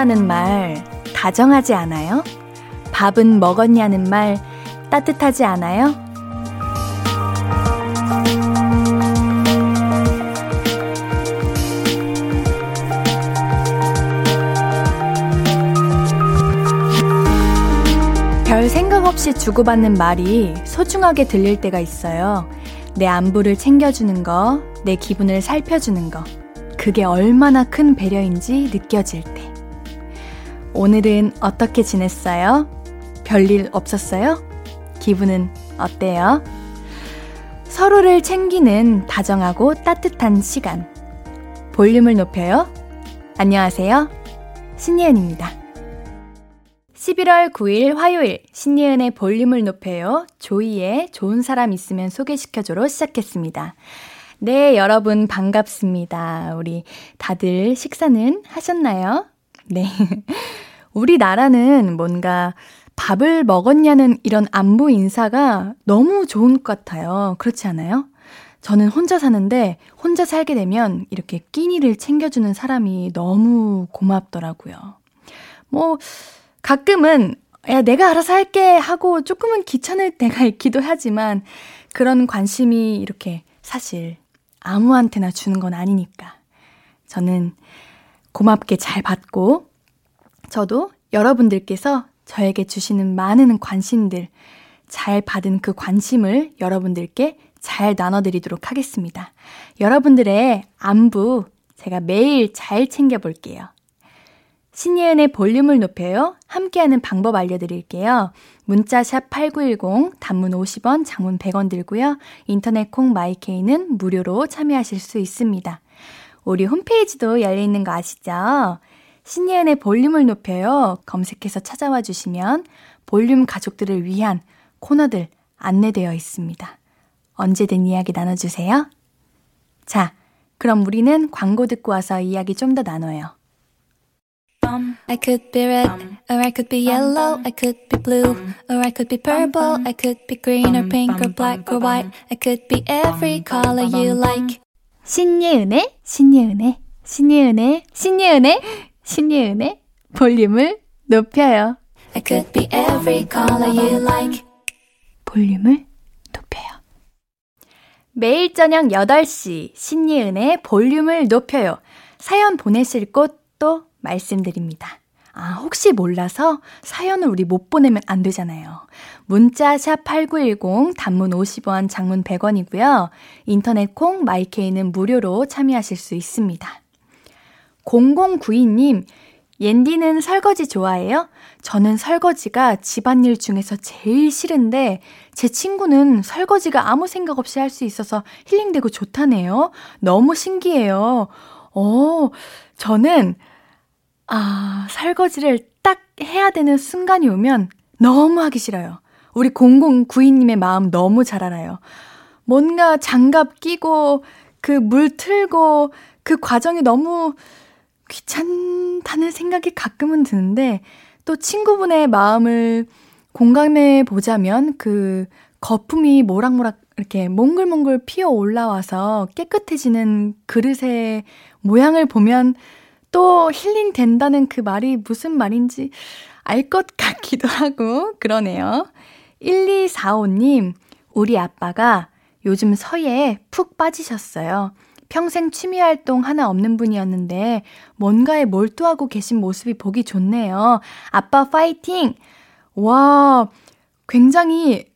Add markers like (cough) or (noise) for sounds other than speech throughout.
조심하라는 말 다정하지 않아요? 밥은 먹었냐는 말 따뜻하지 않아요? 별 생각 없이 주고받는 말이 소중하게 들릴 때가 있어요. 내 안부를 챙겨주는 거, 내 기분을 살펴주는 거. 그게 얼마나 큰 배려인지 느껴질 때. 오늘은 어떻게 지냈어요? 별일 없었어요? 기분은 어때요? 서로를 챙기는 다정하고 따뜻한 시간. 볼륨을 높여요. 안녕하세요. 신예은입니다. 11월 9일 화요일 신예은의 볼륨을 높여요. 조이의 좋은 사람 있으면 소개시켜줘로 시작했습니다. 네, 여러분 반갑습니다. 우리 다들 식사는 하셨나요? 네. (laughs) 우리나라는 뭔가 밥을 먹었냐는 이런 안부 인사가 너무 좋은 것 같아요. 그렇지 않아요? 저는 혼자 사는데 혼자 살게 되면 이렇게 끼니를 챙겨주는 사람이 너무 고맙더라고요. 뭐, 가끔은 야, 내가 알아서 할게 하고 조금은 귀찮을 때가 (laughs) 있기도 하지만 그런 관심이 이렇게 사실 아무한테나 주는 건 아니니까. 저는 고맙게 잘 받고, 저도 여러분들께서 저에게 주시는 많은 관심들, 잘 받은 그 관심을 여러분들께 잘 나눠드리도록 하겠습니다. 여러분들의 안부 제가 매일 잘 챙겨볼게요. 신예은의 볼륨을 높여요. 함께하는 방법 알려드릴게요. 문자샵 8910, 단문 50원, 장문 100원 들고요. 인터넷 콩 마이케이는 무료로 참여하실 수 있습니다. 우리 홈페이지도 열려있는 거 아시죠? 신예은의 볼륨을 높여요. 검색해서 찾아와 주시면 볼륨 가족들을 위한 코너들 안내되어 있습니다. 언제든 이야기 나눠주세요. 자, 그럼 우리는 광고 듣고 와서 이야기 좀 더 나눠요. I could be red, or I could be yellow, I could be blue, or I could be purple, I could be green or pink or black or white, I could be every color you like. 신예은의, 신예은의, 신예은의, 신예은의, 신예은의 볼륨을 높여요. I could be every color you like. 볼륨을 높여요. 매일 저녁 8시 신예은의 볼륨을 높여요. 사연 보내실 곳 또 말씀드립니다. 아, 혹시 몰라서 사연을 우리 못 보내면 안 되잖아요. 문자 샵 8910 단문 50원, 장문 100원이고요. 인터넷 콩 마이케이는 무료로 참여하실 수 있습니다. 0092님, 옌디는 설거지 좋아해요? 저는 설거지가 집안일 중에서 제일 싫은데 제 친구는 설거지가 아무 생각 없이 할 수 있어서 힐링되고 좋다네요. 너무 신기해요. 어, 저는 아, 설거지를 딱 해야 되는 순간이 오면 너무 하기 싫어요. 우리 0092님의 마음 너무 잘 알아요. 뭔가 장갑 끼고 그 물 틀고 그 과정이 너무 귀찮다는 생각이 가끔은 드는데 또 친구분의 마음을 공감해 보자면 그 거품이 모락모락 이렇게 몽글몽글 피어 올라와서 깨끗해지는 그릇의 모양을 보면 또 힐링 된다는 그 말이 무슨 말인지 알 것 (laughs) 같기도 하고 그러네요. 1245님, 우리 아빠가 요즘 서예에 푹 빠지셨어요. 평생 취미 활동 하나 없는 분이었는데 뭔가에 몰두하고 계신 모습이 보기 좋네요. 아빠 파이팅! 와, 굉장히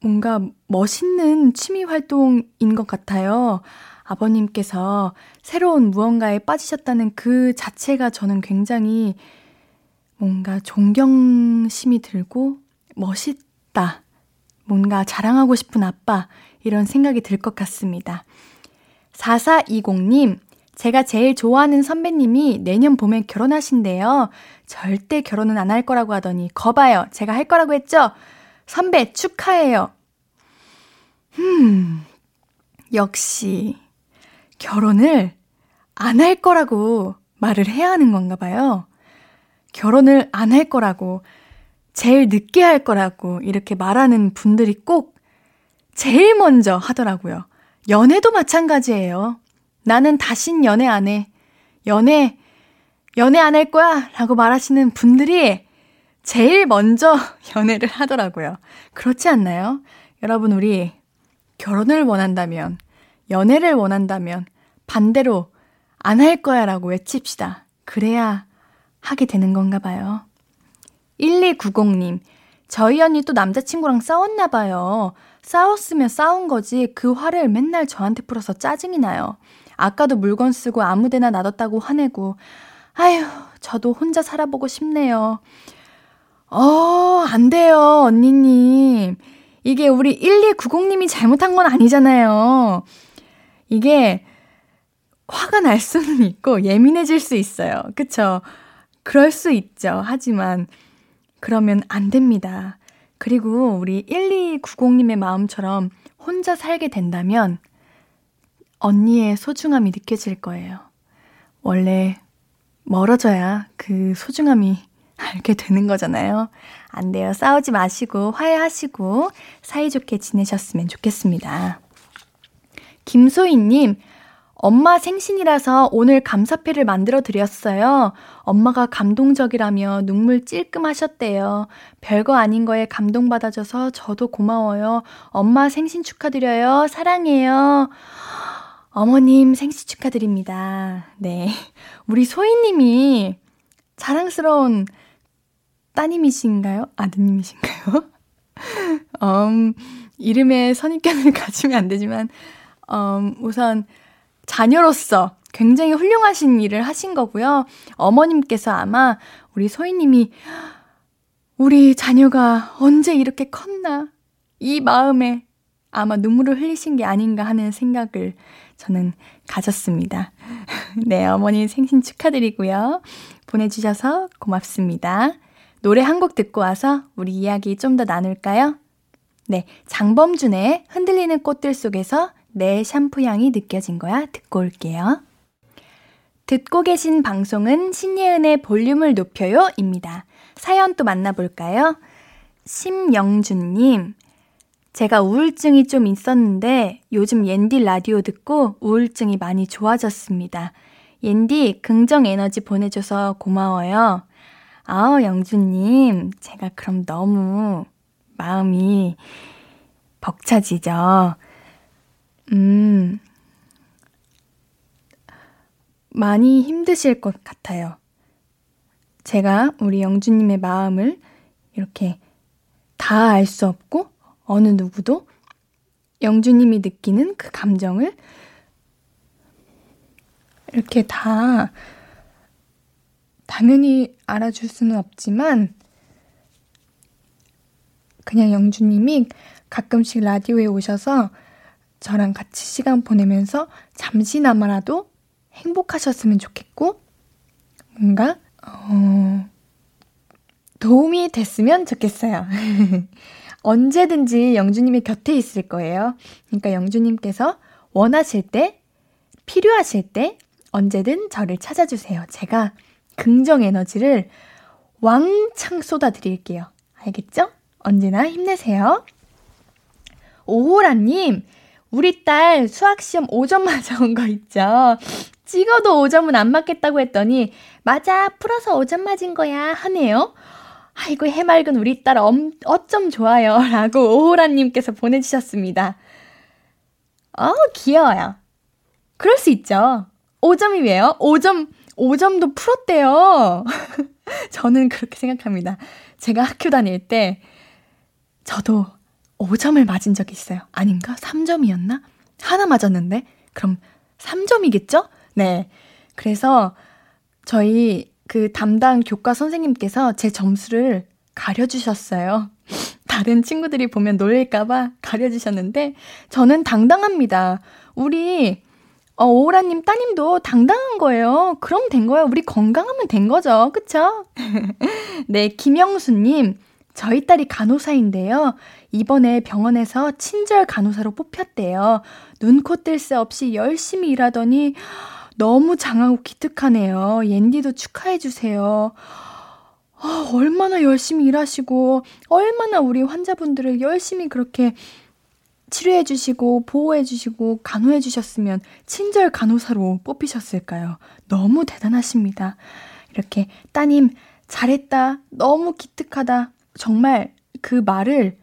뭔가 멋있는 취미 활동인 것 같아요. 아버님께서 새로운 무언가에 빠지셨다는 그 자체가 저는 굉장히 뭔가 존경심이 들고 멋있다. 뭔가 자랑하고 싶은 아빠. 이런 생각이 들 것 같습니다. 4420님, 제가 제일 좋아하는 선배님이 내년 봄에 결혼하신대요. 절대 결혼은 안 할 거라고 하더니, 거봐요. 제가 할 거라고 했죠? 선배, 축하해요. 음, 역시, 결혼을 안 할 거라고 말을 해야 하는 건가 봐요. 결혼을 안 할 거라고, 제일 늦게 할 거라고 이렇게 말하는 분들이 꼭 제일 먼저 하더라고요. 연애도 마찬가지예요. 나는 다신 연애 안 해. 연애, 연애 안 할 거야! 라고 말하시는 분들이 제일 먼저 (laughs) 연애를 하더라고요. 그렇지 않나요? 여러분, 우리 결혼을 원한다면, 연애를 원한다면, 반대로 안 할 거야 라고 외칩시다. 그래야 하게 되는 건가 봐요. 1290님, 저희 언니 또 남자친구랑 싸웠나 봐요. 싸웠으면 싸운 거지 그 화를 맨날 저한테 풀어서 짜증이 나요. 아까도 물건 쓰고 아무데나 놔뒀다고 화내고 아휴 저도 혼자 살아보고 싶네요. 어, 안 돼요, 언니님. 이게 우리 1290님이 잘못한 건 아니잖아요. 이게 화가 날 수는 있고 예민해질 수 있어요. 그쵸? 그럴 수 있죠. 하지만 그러면 안 됩니다. 그리고 우리 1290님의 마음처럼 혼자 살게 된다면 언니의 소중함이 느껴질 거예요. 원래 멀어져야 그 소중함이 알게 되는 거잖아요. 안 돼요. 싸우지 마시고 화해하시고 사이좋게 지내셨으면 좋겠습니다. 김소희님, 엄마 생신이라서 오늘 감사패를 만들어 드렸어요. 엄마가 감동적이라며 눈물 찔끔 하셨대요. 별거 아닌 거에 감동받아줘서 저도 고마워요. 엄마 생신 축하드려요. 사랑해요. 어머님 생신 축하드립니다. 네. 우리 소희님이 자랑스러운 따님이신가요? 아드님이신가요? (laughs) 음, 이름에 선입견을 (laughs) 가지면 안 되지만, 음, 우선 자녀로서 굉장히 훌륭하신 일을 하신 거고요. 어머님께서 아마 우리 소희님이 우리 자녀가 언제 이렇게 컸나 이 마음에 아마 눈물을 흘리신 게 아닌가 하는 생각을 저는 가졌습니다. (laughs) 네, 어머니 생신 축하드리고요. 보내주셔서 고맙습니다. 노래 한 곡 듣고 와서 우리 이야기 좀 더 나눌까요? 네, 장범준의 흔들리는 꽃들 속에서 내 샴푸 향이 느껴진 거야 듣고 올게요. 듣고 계신 방송은 신예은의 볼륨을 높여요 입니다. 사연 또 만나볼까요? 심영준님, 제가 우울증이 좀 있었는데 요즘 옌디 라디오 듣고 우울증이 많이 좋아졌습니다. 옌디 긍정 에너지 보내줘서 고마워요. 아우, 영준님, 제가 그럼 너무 마음이 벅차지죠. 음, 많이 힘드실 것 같아요. 제가 우리 영주님의 마음을 이렇게 다 알 수 없고, 어느 누구도 영주님이 느끼는 그 감정을 이렇게 다 당연히 알아줄 수는 없지만, 그냥 영주님이 가끔씩 라디오에 오셔서 저랑 같이 시간 보내면서 잠시나마라도 행복하셨으면 좋겠고, 뭔가, 어, 도움이 됐으면 좋겠어요. (laughs) 언제든지 영주님이 곁에 있을 거예요. 그러니까 영주님께서 원하실 때, 필요하실 때, 언제든 저를 찾아주세요. 제가 긍정 에너지를 왕창 쏟아드릴게요. 알겠죠? 언제나 힘내세요. 오호라님, 우리 딸 수학시험 5점 맞아온 거 있죠? 찍어도 5점은 안 맞겠다고 했더니, 맞아, 풀어서 5점 맞은 거야, 하네요. 아이고, 해맑은 우리 딸 엄, 어쩜 좋아요. (laughs) 라고 오호라님께서 보내주셨습니다. 어, 귀여워요. 그럴 수 있죠. 5점이 왜요? 5점, 5점도 풀었대요. (laughs) 저는 그렇게 생각합니다. 제가 학교 다닐 때, 저도 5점을 맞은 적이 있어요. 아닌가? 3점이었나? 하나 맞았는데? 그럼 3점이겠죠? 네. 그래서 저희 그 담당 교과 선생님께서 제 점수를 가려주셨어요. (laughs) 다른 친구들이 보면 놀릴까봐 가려주셨는데, 저는 당당합니다. 우리, 어, 오라님 따님도 당당한 거예요. 그럼 된 거예요. 우리 건강하면 된 거죠. 그쵸? (laughs) 네, 김영수님. 저희 딸이 간호사인데요. 이번에 병원에서 친절 간호사로 뽑혔대요. 눈코 뜰 새 없이 열심히 일하더니 너무 장하고 기특하네요. 옌디도 축하해주세요. 아, 얼마나 열심히 일하시고, 얼마나 우리 환자분들을 열심히 그렇게 치료해주시고, 보호해주시고, 간호해주셨으면 친절 간호사로 뽑히셨을까요? 너무 대단하십니다. 이렇게 따님 잘했다. 너무 기특하다. 정말 그 말을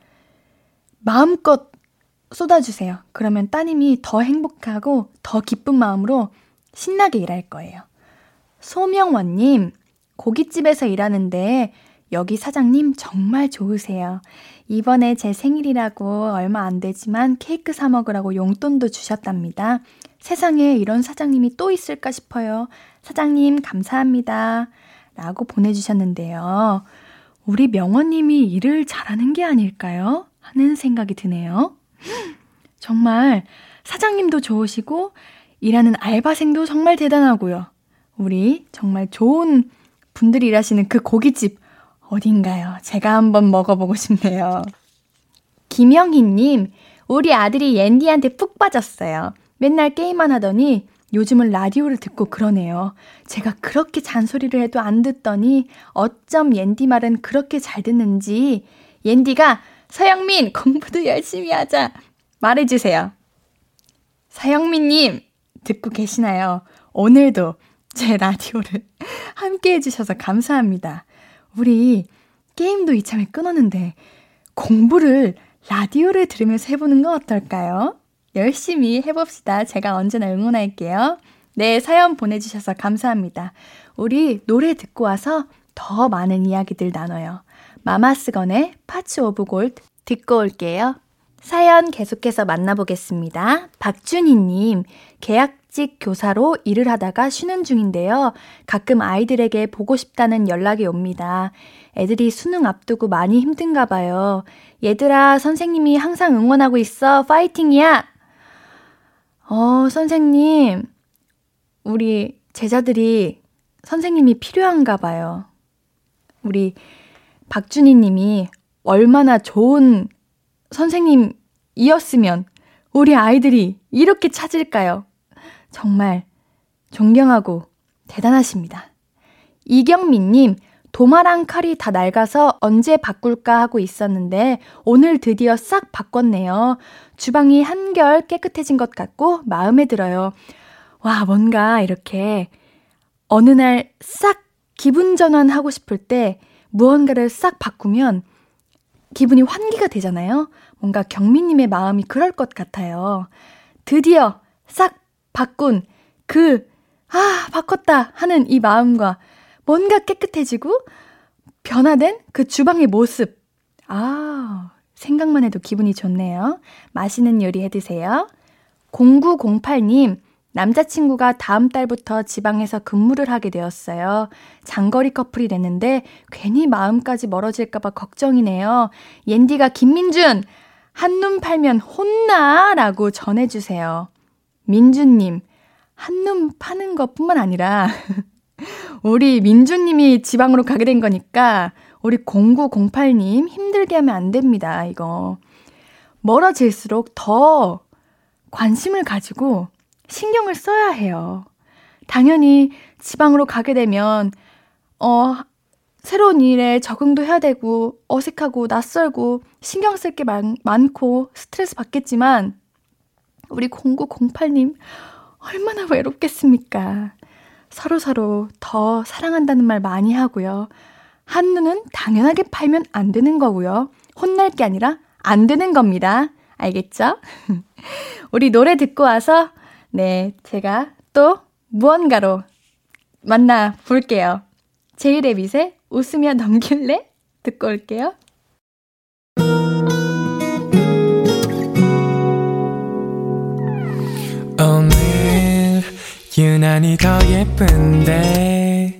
마음껏 쏟아주세요. 그러면 따님이 더 행복하고 더 기쁜 마음으로 신나게 일할 거예요. 소명원님, 고깃집에서 일하는데 여기 사장님 정말 좋으세요. 이번에 제 생일이라고 얼마 안 되지만 케이크 사 먹으라고 용돈도 주셨답니다. 세상에 이런 사장님이 또 있을까 싶어요. 사장님 감사합니다. 라고 보내주셨는데요. 우리 명원님이 일을 잘하는 게 아닐까요? 하는 생각이 드네요. 정말 사장님도 좋으시고 일하는 알바생도 정말 대단하고요. 우리 정말 좋은 분들이 일하시는 그 고깃집 어딘가요? 제가 한번 먹어보고 싶네요. 김영희님, 우리 아들이 옌디한테 푹 빠졌어요. 맨날 게임만 하더니 요즘은 라디오를 듣고 그러네요. 제가 그렇게 잔소리를 해도 안 듣더니 어쩜 옌디 말은 그렇게 잘 듣는지 옌디가 서영민 공부도 열심히 하자 말해주세요. 서영민님 듣고 계시나요? 오늘도 제 라디오를 (laughs) 함께 해주셔서 감사합니다. 우리 게임도 이참에 끊었는데 공부를 라디오를 들으면서 해보는 건 어떨까요? 열심히 해봅시다. 제가 언제나 응원할게요. 네, 사연 보내주셔서 감사합니다. 우리 노래 듣고 와서 더 많은 이야기들 나눠요. Mamas Gun의 Pots of Gold 듣고 올게요. 사연 계속해서 만나보겠습니다. 박준희님, 계약직 교사로 일을 하다가 쉬는 중인데요. 가끔 아이들에게 보고 싶다는 연락이 옵니다. 애들이 수능 앞두고 많이 힘든가 봐요. 얘들아, 선생님이 항상 응원하고 있어. 파이팅이야! 어, 선생님. 우리 제자들이 선생님이 필요한가 봐요. 우리 박준희 님이 얼마나 좋은 선생님이었으면 우리 아이들이 이렇게 찾을까요? 정말 존경하고 대단하십니다. 이경민님, 도마랑 칼이 다 낡아서 언제 바꿀까 하고 있었는데 오늘 드디어 싹 바꿨네요. 주방이 한결 깨끗해진 것 같고 마음에 들어요. 와, 뭔가 이렇게 어느 날 싹 기분 전환하고 싶을 때 무언가를 싹 바꾸면 기분이 환기가 되잖아요. 뭔가 경민님의 마음이 그럴 것 같아요. 드디어 싹 바꾼 그, 아, 바꿨다 하는 이 마음과 뭔가 깨끗해지고 변화된 그 주방의 모습. 아, 생각만 해도 기분이 좋네요. 맛있는 요리 해 드세요. 0908님, 남자친구가 다음 달부터 지방에서 근무를 하게 되었어요. 장거리 커플이 됐는데 괜히 마음까지 멀어질까봐 걱정이네요. 옌디가 김민준, 한눈 팔면 혼나! 라고 전해주세요. 민준님, 한눈 파는 것 뿐만 아니라, (laughs) 우리 민준님이 지방으로 가게 된 거니까, 우리 0908님 힘들게 하면 안 됩니다, 이거. 멀어질수록 더 관심을 가지고 신경을 써야 해요. 당연히 지방으로 가게 되면, 어, 새로운 일에 적응도 해야 되고, 어색하고, 낯설고, 신경 쓸 게 많고, 스트레스 받겠지만, 우리 0908님, 얼마나 외롭겠습니까? 서로서로 더 사랑한다는 말 많이 하고요. 한눈은 당연하게 팔면 안 되는 거고요. 혼날 게 아니라 안 되는 겁니다. 알겠죠? (laughs) 우리 노래 듣고 와서, 네, 제가 또 무언가로 만나 볼게요. 제이레빗의 웃으며 넘길래? 듣고 올게요. 오늘 유난히 더 예쁜데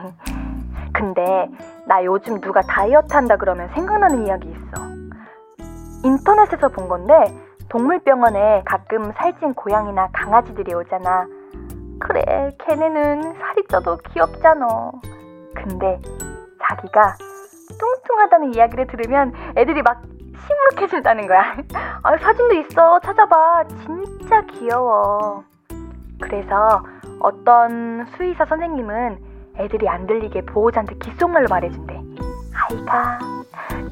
(laughs) 근데 나 요즘 누가 다이어트 한다 그러면 생각나는 이야기 있어. 인터넷에서 본 건데 동물병원에 가끔 살찐 고양이나 강아지들이 오잖아. 그래, 걔네는 살이 쪄도 귀엽잖아. 근데 자기가 뚱뚱하다는 이야기를 들으면 애들이 막 시무룩해진다는 거야. (laughs) 아, 사진도 있어. 찾아봐. 진짜 귀여워. 그래서 어떤 수의사 선생님은 애들이 안 들리게 보호자한테 귓속말로 말해준대. 아이가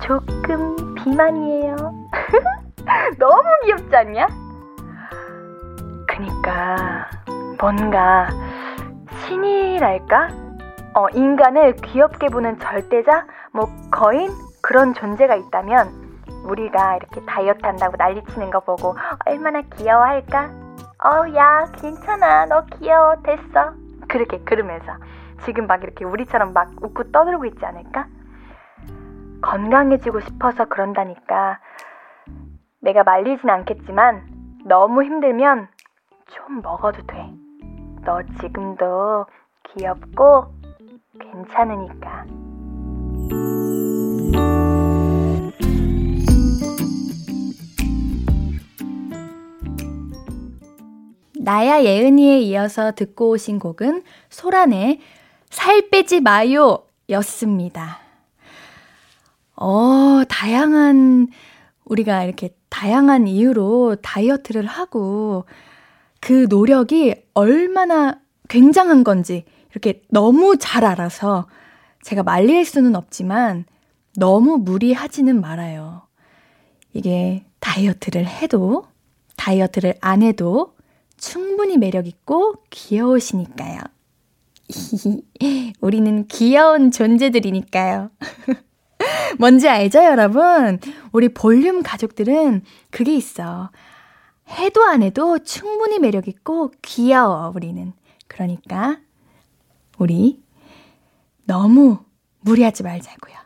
조금 비만이에요. (laughs) 너무 귀엽지 않냐? 그니까 뭔가 신이랄까? 어, 인간을 귀엽게 보는 절대자, 뭐 거인 그런 존재가 있다면 우리가 이렇게 다이어트 한다고 난리치는 거 보고 얼마나 귀여워할까? 어, 야, 괜찮아. 너 귀여워. 됐어. 그렇게 그러면서 지금 막 이렇게 우리처럼 막 웃고 떠들고 있지 않을까? 건강해지고 싶어서 그런다니까. 내가 말리진 않겠지만 너무 힘들면 좀 먹어도 돼. 너 지금도 귀엽고 괜찮으니까. 나야 예은이에 이어서 듣고 오신 곡은 소란의 살 빼지 마요 였습니다. 어, 다양한, 우리가 이렇게 다양한 이유로 다이어트를 하고 그 노력이 얼마나 굉장한 건지 이렇게 너무 잘 알아서 제가 말릴 수는 없지만 너무 무리하지는 말아요. 이게 다이어트를 해도 다이어트를 안 해도 충분히 매력있고 귀여우시니까요. (laughs) 우리는 귀여운 존재들이니까요. (laughs) 뭔지 알죠, 여러분? 우리 볼륨 가족들은 그게 있어. 해도 안 해도 충분히 매력있고 귀여워, 우리는. 그러니까, 우리 너무 무리하지 말자고요.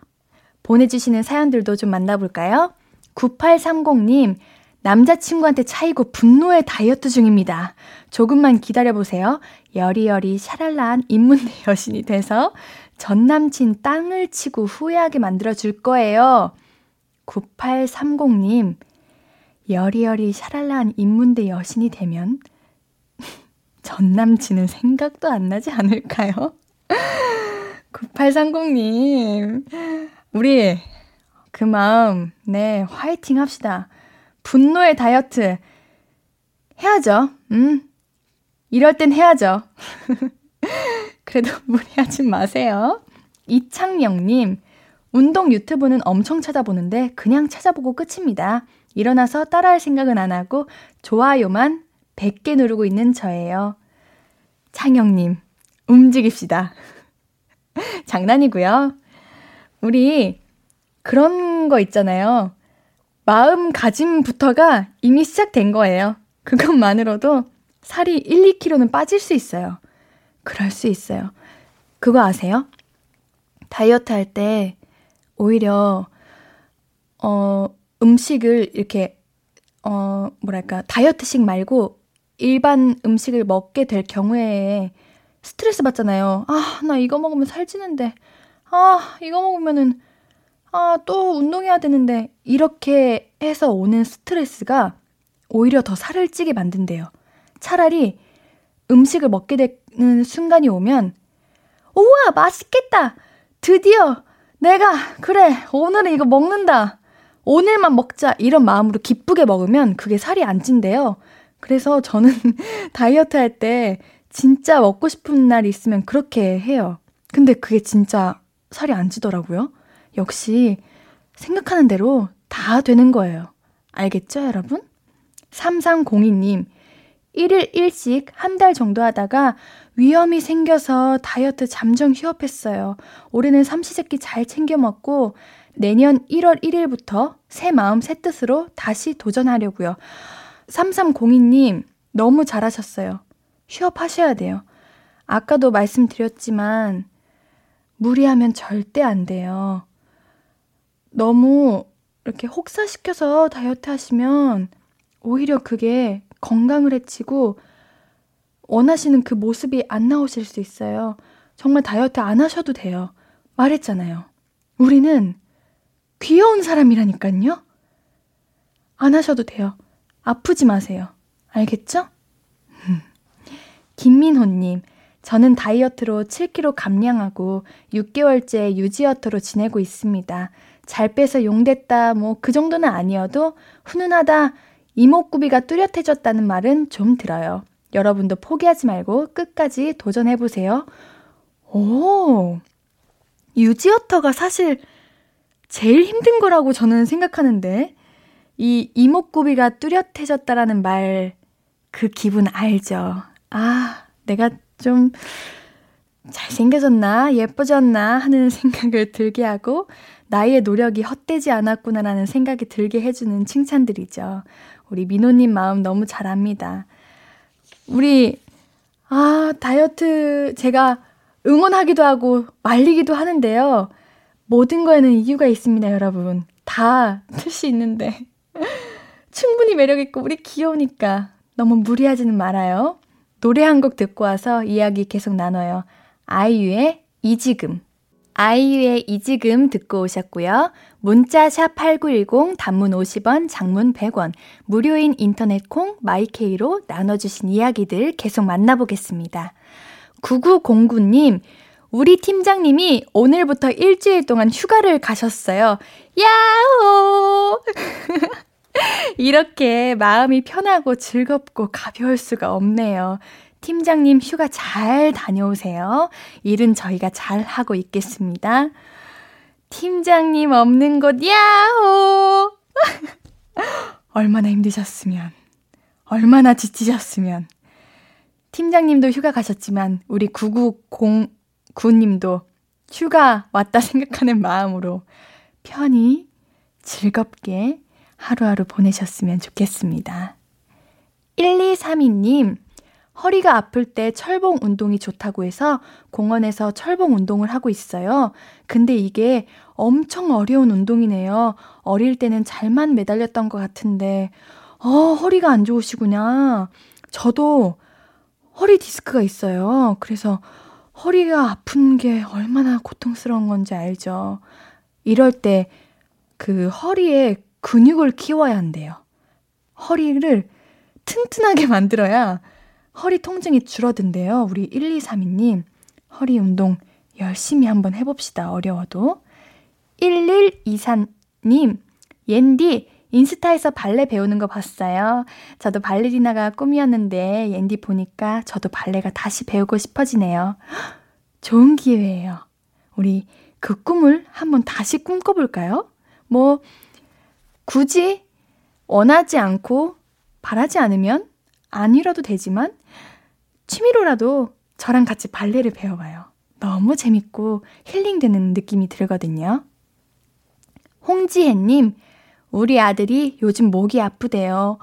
보내주시는 사연들도 좀 만나볼까요? 9830님, 남자친구한테 차이고 분노의 다이어트 중입니다. 조금만 기다려보세요. 여리여리 샤랄라한 인문대 (laughs) 여신이 돼서 전 남친 땅을 치고 후회하게 만들어줄 거예요. 9830님, 여리여리 샤랄라한 인문대 여신이 되면 (laughs) 전 남친은 생각도 안 나지 않을까요? (laughs) 9830님, 우리 그 마음, 네, 화이팅 합시다. 분노의 다이어트 해야죠. 음. 이럴 땐 해야죠. (laughs) 그래도 무리하지 마세요. 이창영님, 운동 유튜브는 엄청 찾아보는데 그냥 찾아보고 끝입니다. 일어나서 따라할 생각은 안 하고 좋아요만 100개 누르고 있는 저예요. 창영님, 움직입시다. (laughs) 장난이고요. 우리 그런 거 있잖아요. 마음가짐부터가 이미 시작된 거예요. 그것만으로도 살이 1, 2kg는 빠질 수 있어요. 그럴 수 있어요. 그거 아세요? 다이어트 할 때 오히려 어 음식을 이렇게 어 뭐랄까 다이어트식 말고 일반 음식을 먹게 될 경우에 스트레스 받잖아요. 아, 나 이거 먹으면 살찌는데. 아, 이거 먹으면은 아, 또 운동해야 되는데 이렇게 해서 오는 스트레스가 오히려 더 살을 찌게 만든대요. 차라리 음식을 먹게 되는 순간이 오면 우와, 맛있겠다. 드디어 내가 그래, 오늘은 이거 먹는다. 오늘만 먹자. 이런 마음으로 기쁘게 먹으면 그게 살이 안 찐대요. 그래서 저는 (laughs) 다이어트 할 때 진짜 먹고 싶은 날 있으면 그렇게 해요. 근데 그게 진짜 살이 안 찌더라고요. 역시 생각하는 대로 다 되는 거예요. 알겠죠, 여러분? 3302님, 1일 1식 한 달 정도 하다가 위험이 생겨서 다이어트 잠정 휴업했어요. 올해는 삼시세끼 잘 챙겨 먹고 내년 1월 1일부터 새 마음 새 뜻으로 다시 도전하려고요. 3302님, 너무 잘하셨어요. 휴업하셔야 돼요. 아까도 말씀드렸지만, 무리하면 절대 안 돼요. 너무 이렇게 혹사시켜서 다이어트 하시면 오히려 그게 건강을 해치고 원하시는 그 모습이 안 나오실 수 있어요. 정말 다이어트 안 하셔도 돼요. 말했잖아요. 우리는 귀여운 사람이라니까요. 안 하셔도 돼요. 아프지 마세요. 알겠죠? 김민호님, 저는 다이어트로 7kg 감량하고 6개월째 유지어터로 지내고 있습니다. 잘 빼서 용됐다, 뭐, 그 정도는 아니어도 훈훈하다, 이목구비가 뚜렷해졌다는 말은 좀 들어요. 여러분도 포기하지 말고 끝까지 도전해보세요. 오, 유지어터가 사실 제일 힘든 거라고 저는 생각하는데, 이 이목구비가 뚜렷해졌다라는 말, 그 기분 알죠? 아, 내가 좀 잘생겨졌나, 예뻐졌나 하는 생각을 들게 하고, 나의 노력이 헛되지 않았구나라는 생각이 들게 해주는 칭찬들이죠. 우리 민호님 마음 너무 잘 압니다. 우리, 아, 다이어트 제가 응원하기도 하고 말리기도 하는데요. 모든 거에는 이유가 있습니다, 여러분. 다 뜻이 있는데. (laughs) 충분히 매력있고 우리 귀여우니까 너무 무리하지는 말아요. 노래 한 곡 듣고 와서 이야기 계속 나눠요. 아이유의 이지금. 아이유의 이 지금 듣고 오셨고요. 문자 샵 8910 단문 50원, 장문 100원, 무료인 인터넷 콩 마이케이로 나눠 주신 이야기들 계속 만나보겠습니다. 9909님, 우리 팀장님이 오늘부터 일주일 동안 휴가를 가셨어요. 야호! (laughs) 이렇게 마음이 편하고 즐겁고 가벼울 수가 없네요. 팀장님 휴가 잘 다녀오세요. 일은 저희가 잘 하고 있겠습니다. 팀장님 없는 곳, 야호! (laughs) 얼마나 힘드셨으면, 얼마나 지치셨으면. 팀장님도 휴가 가셨지만, 우리 9909님도 휴가 왔다 생각하는 마음으로 편히 즐겁게 하루하루 보내셨으면 좋겠습니다. 1232님, 허리가 아플 때 철봉 운동이 좋다고 해서 공원에서 철봉 운동을 하고 있어요. 근데 이게 엄청 어려운 운동이네요. 어릴 때는 잘만 매달렸던 것 같은데, 어, 허리가 안 좋으시구나. 저도 허리 디스크가 있어요. 그래서 허리가 아픈 게 얼마나 고통스러운 건지 알죠. 이럴 때 그 허리에 근육을 키워야 한대요. 허리를 튼튼하게 (laughs) 만들어야 허리 통증이 줄어든대요. 우리 1232님, 허리 운동 열심히 한번 해봅시다. 어려워도. 1124님, 옌디, 인스타에서 발레 배우는 거 봤어요. 저도 발레리나가 꿈이었는데, 옌디 보니까 저도 발레가 다시 배우고 싶어지네요. (gasps) 좋은 기회예요. 우리 그 꿈을 한번 다시 꿈꿔볼까요? 뭐, 굳이 원하지 않고 바라지 않으면 아니라도 되지만 취미로라도 저랑 같이 발레를 배워봐요. 너무 재밌고 힐링되는 느낌이 들거든요. 홍지혜님, 우리 아들이 요즘 목이 아프대요.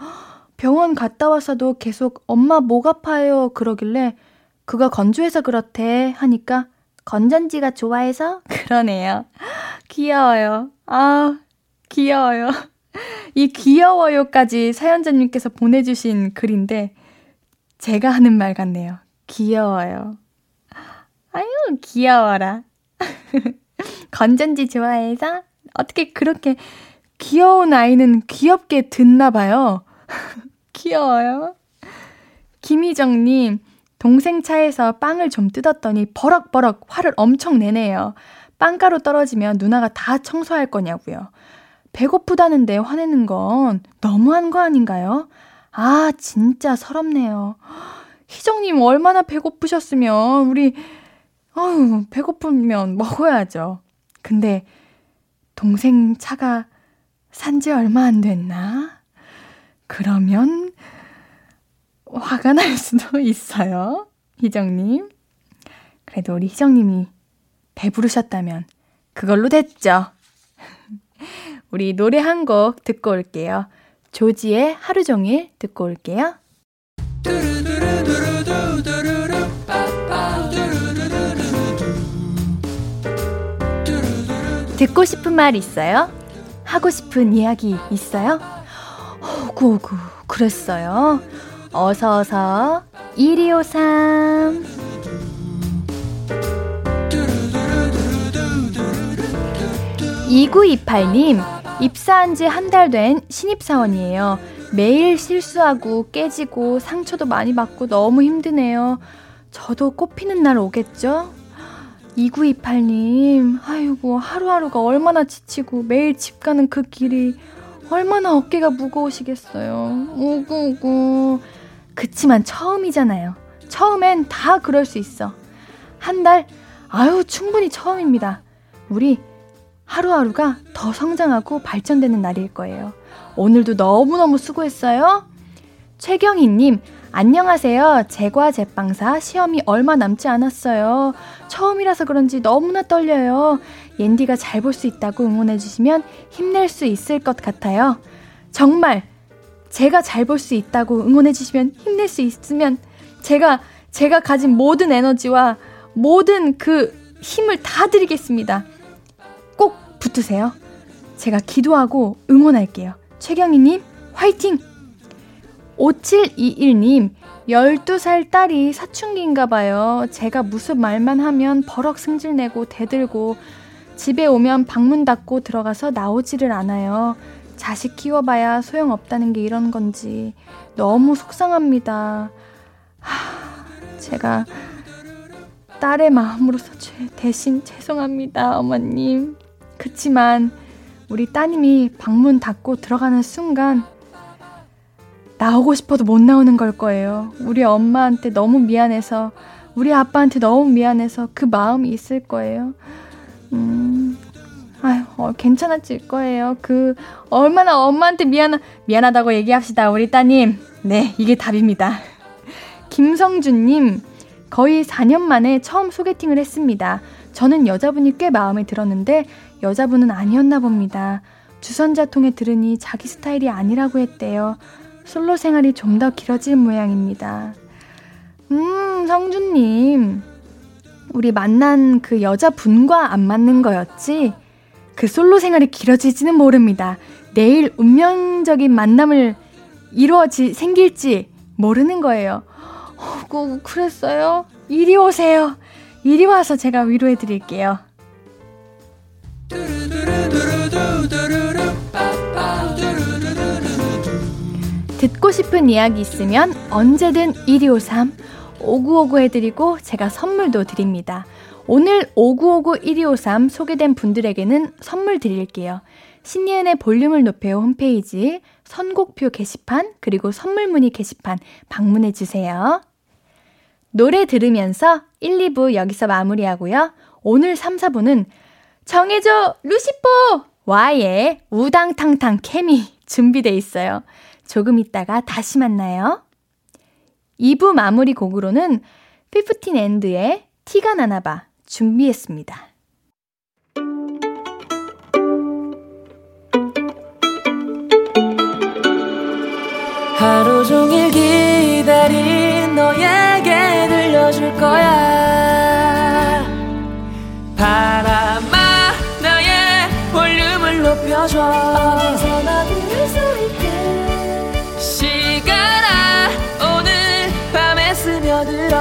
병원 갔다 와서도 계속 엄마 목 아파요 그러길래 그가 건조해서 그렇대 하니까 건전지가 좋아해서 그러네요. 귀여워요. 아, 귀여워요. 이 귀여워요까지 사연자님께서 보내주신 글인데, 제가 하는 말 같네요. 귀여워요. 아유, 귀여워라. (laughs) 건전지 좋아해서 어떻게 그렇게 귀여운 아이는 귀엽게 듣나 봐요. (laughs) 귀여워요. 김희정님, 동생 차에서 빵을 좀 뜯었더니 버럭버럭 화를 엄청 내네요. 빵가루 떨어지면 누나가 다 청소할 거냐고요. 배고프다는데 화내는 건 너무한 거 아닌가요? 아, 진짜 서럽네요. 희정님 얼마나 배고프셨으면 우리 아유, 배고프면 먹어야죠. 근데 동생 차가 산 지 얼마 안 됐나? 그러면 화가 날 수도 (laughs) 있어요. 희정님. 그래도 우리 희정님이 배부르셨다면 그걸로 됐죠. 우리 노래 한 곡 듣고 올게요. 조지의 하루 종일 듣고 올게요. 듣고 싶은 말 있어요? 하고 싶은 이야기 있어요? 오구오구 그랬어요. 어서어서 1253 2928님 입사한 지 한 달 된 신입사원이에요. 매일 실수하고 깨지고 상처도 많이 받고 너무 힘드네요. 저도 꽃피는 날 오겠죠? 2928님, 아이고, 하루하루가 얼마나 지치고 매일 집 가는 그 길이 얼마나 어깨가 무거우시겠어요. 우구우구. 그치만 처음이잖아요. 처음엔 다 그럴 수 있어. 한 달, 아유, 충분히 처음입니다. 우리 하루하루가 더 성장하고 발전되는 날일 거예요. 오늘도 너무너무 수고했어요. 최경희님, 안녕하세요. 제과 제빵사 시험이 얼마 남지 않았어요. 처음이라서 그런지 너무나 떨려요. 옌디가 잘 볼 수 있다고 응원해주시면 힘낼 수 있을 것 같아요. 정말 제가 잘 볼 수 있다고 응원해주시면 힘낼 수 있으면 제가 제가 가진 모든 에너지와 모든 그 힘을 다 드리겠습니다. 꼭 붙으세요. 제가 기도하고 응원할게요. 최경희님, 화이팅! 5721님, 12살 딸이 사춘기인가 봐요. 제가 무슨 말만 하면 버럭 승질내고 대들고 집에 오면 방문 닫고 들어가서 나오지를 않아요. 자식 키워봐야 소용없다는 게 이런 건지 너무 속상합니다. 하, 제가 딸의 마음으로서 대신 죄송합니다, 어머님. 그치만 우리 따님이 방문 닫고 들어가는 순간 나오고 싶어도 못 나오는 걸 거예요. 우리 엄마한테 너무 미안해서, 우리 아빠한테 너무 미안해서 그 마음이 있을 거예요. 음, 아유, 어, 괜찮아질 거예요. 그, 얼마나 엄마한테 미안, 미안하다고 얘기합시다, 우리 따님. 네, 이게 답입니다. 김성준님, 거의 4년 만에 처음 소개팅을 했습니다. 저는 여자분이 꽤 마음에 들었는데, 여자분은 아니었나 봅니다. 주선자 통해 들으니 자기 스타일이 아니라고 했대요. 솔로 생활이 좀 더 길어질 모양입니다. 음, 성준님. 우리 만난 그 여자분과 안 맞는 거였지? 그 솔로 생활이 길어질지는 모릅니다. 내일 운명적인 만남을 이루어지, 생길지 모르는 거예요. 어, 그, 그랬어요? 이리 오세요. 이리 와서 제가 위로해 드릴게요. 듣고 싶은 이야기 있으면 언제든 1253 5959 해드리고 제가 선물도 드립니다. 오늘 5959 1253 소개된 분들에게는 선물 드릴게요. 신예은의 볼륨을 높여 홈페이지 선곡표 게시판 그리고 선물 문의 게시판 방문해 주세요. 노래 들으면서 1, 2부 여기서 마무리하고요. 오늘 3, 4부는 정해줘 루시포 와의 우당탕탕 케미 준비돼 있어요. 조금 있다가 다시 만나요. 2부 마무리 곡으로는 피프틴 앤드의 티가 나나봐 준비했습니다. 하루 종일 기다린 너에게 들려줄 거야 바람아 나의 볼륨을 높여줘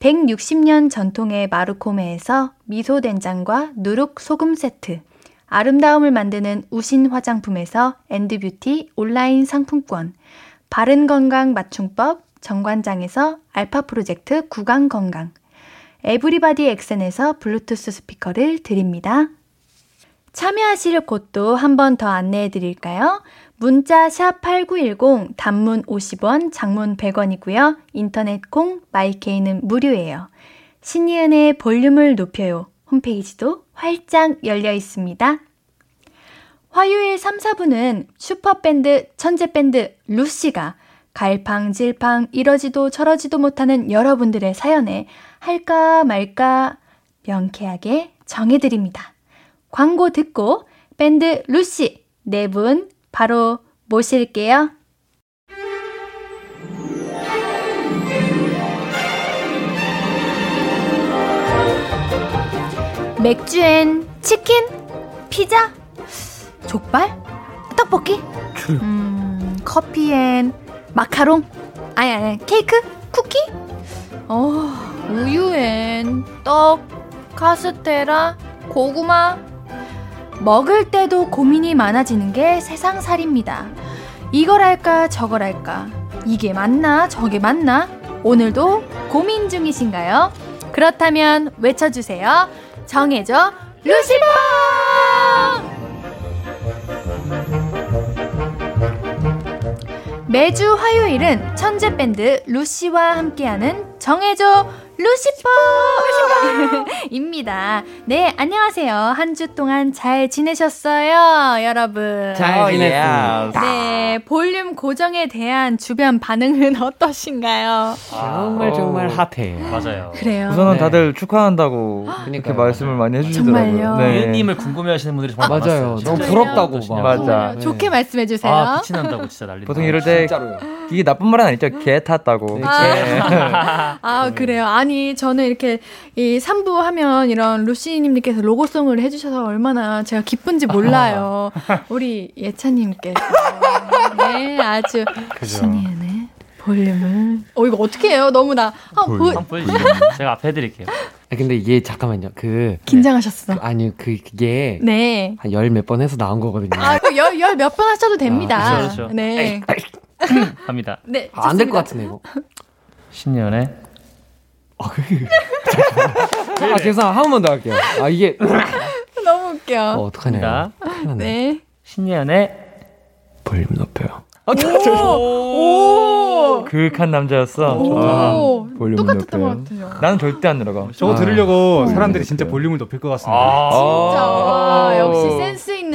160년 전통의 마루코메에서 미소 된장과 누룩 소금 세트, 아름다움을 만드는 우신 화장품에서 엔드뷰티 온라인 상품권, 바른 건강 맞춤법 정관장에서 알파 프로젝트 구강 건강, 에브리바디 엑센에서 블루투스 스피커를 드립니다. 참여하실 곳도 한 번 더 안내해 드릴까요? 문자 샵 8910 단문 50원, 장문 100원이고요. 인터넷 콩 마이케이는 무료예요. 신이은의 볼륨을 높여요. 홈페이지도 활짝 열려 있습니다. 화요일 3, 4분은 슈퍼밴드 천재밴드 루시가 갈팡질팡 이러지도 저러지도 못하는 여러분들의 사연에 할까 말까 명쾌하게 정해드립니다. 광고 듣고 밴드 루시 네 분 바로 모실게요. 맥주엔 치킨? 피자? 족발? 떡볶이? 음, 커피엔 마카롱? 아니, 아니, 케이크? 쿠키? 어, 우유엔 떡, 카스테라, 고구마? 먹을 때도 고민이 많아지는 게 세상 살입니다. 이걸 할까, 저걸 할까? 이게 맞나, 저게 맞나? 오늘도 고민 중이신가요? 그렇다면 외쳐주세요. 정해줘, 루시퍼! 매주 화요일은 천재 밴드 루시와 함께하는 정해줘 루시퍼! (laughs) 입니다. 네, 안녕하세요. 한 주 동안 잘 지내셨어요, 여러분? 잘 지냈습니다. 네, 볼륨 고정에 대한 주변 반응은 (laughs) 어떠신가요? 정말 정말 핫해. 맞아요. 그래요. 우선은 네. 다들 축하한다고. 이렇게 말씀을 많이 해주시더라고요. 정말요? 네. 예은님을 궁금해하시는 분들이 정말 맞아요. 많았어요. 너무 진짜. 부럽다고. 막. 맞아. 네. 좋게 말씀해 주세요. 아, 빛이 난다고 진짜 난리. 보통 이럴 때 진짜로요. 이게 나쁜 말은 아니죠. 개 탔다고. (laughs) 아. 네. 아, 그래요. 아니, 저는 이렇게 이 3부 하면 이런 루시님께서 로고송을 해주셔서 얼마나 제가 기쁜지 몰라요. (laughs) 우리 예찬님께서. 네, 아주. 신이은의 볼륨을. 어, 이거 어떻게 해요? 너무 나. 아, 보. 제가 앞에 해드릴게요. 아, 근데 이게 잠깐만요. 그 긴장하셨어. 그, 아니 그 그게 네. 한 열 몇 번 해서 나온 거거든요. 아, 열, 열 몇 번 하셔도 됩니다. 아, 그렇죠, 그렇죠. 네. (laughs) 갑니다. 네. 아, 안될 것. 같은데 이거. (laughs) 신년에 아 죄송 한 번 더 할게요. 아 이게 (laughs) 너무 웃겨. 어, 어떡하냐. 자, 큰일 났네. 네. 신년에 볼륨 높여요. 오! 그윽한 남자였어. 오! 볼륨 똑같았던 것 높여요. 같아요. 나는 절대 안 들어가. 저거 아. 들으려고 음, 사람들이 진짜 그렇죠. 볼륨을 높일 것 같습니다. 아, 진짜 와, 아.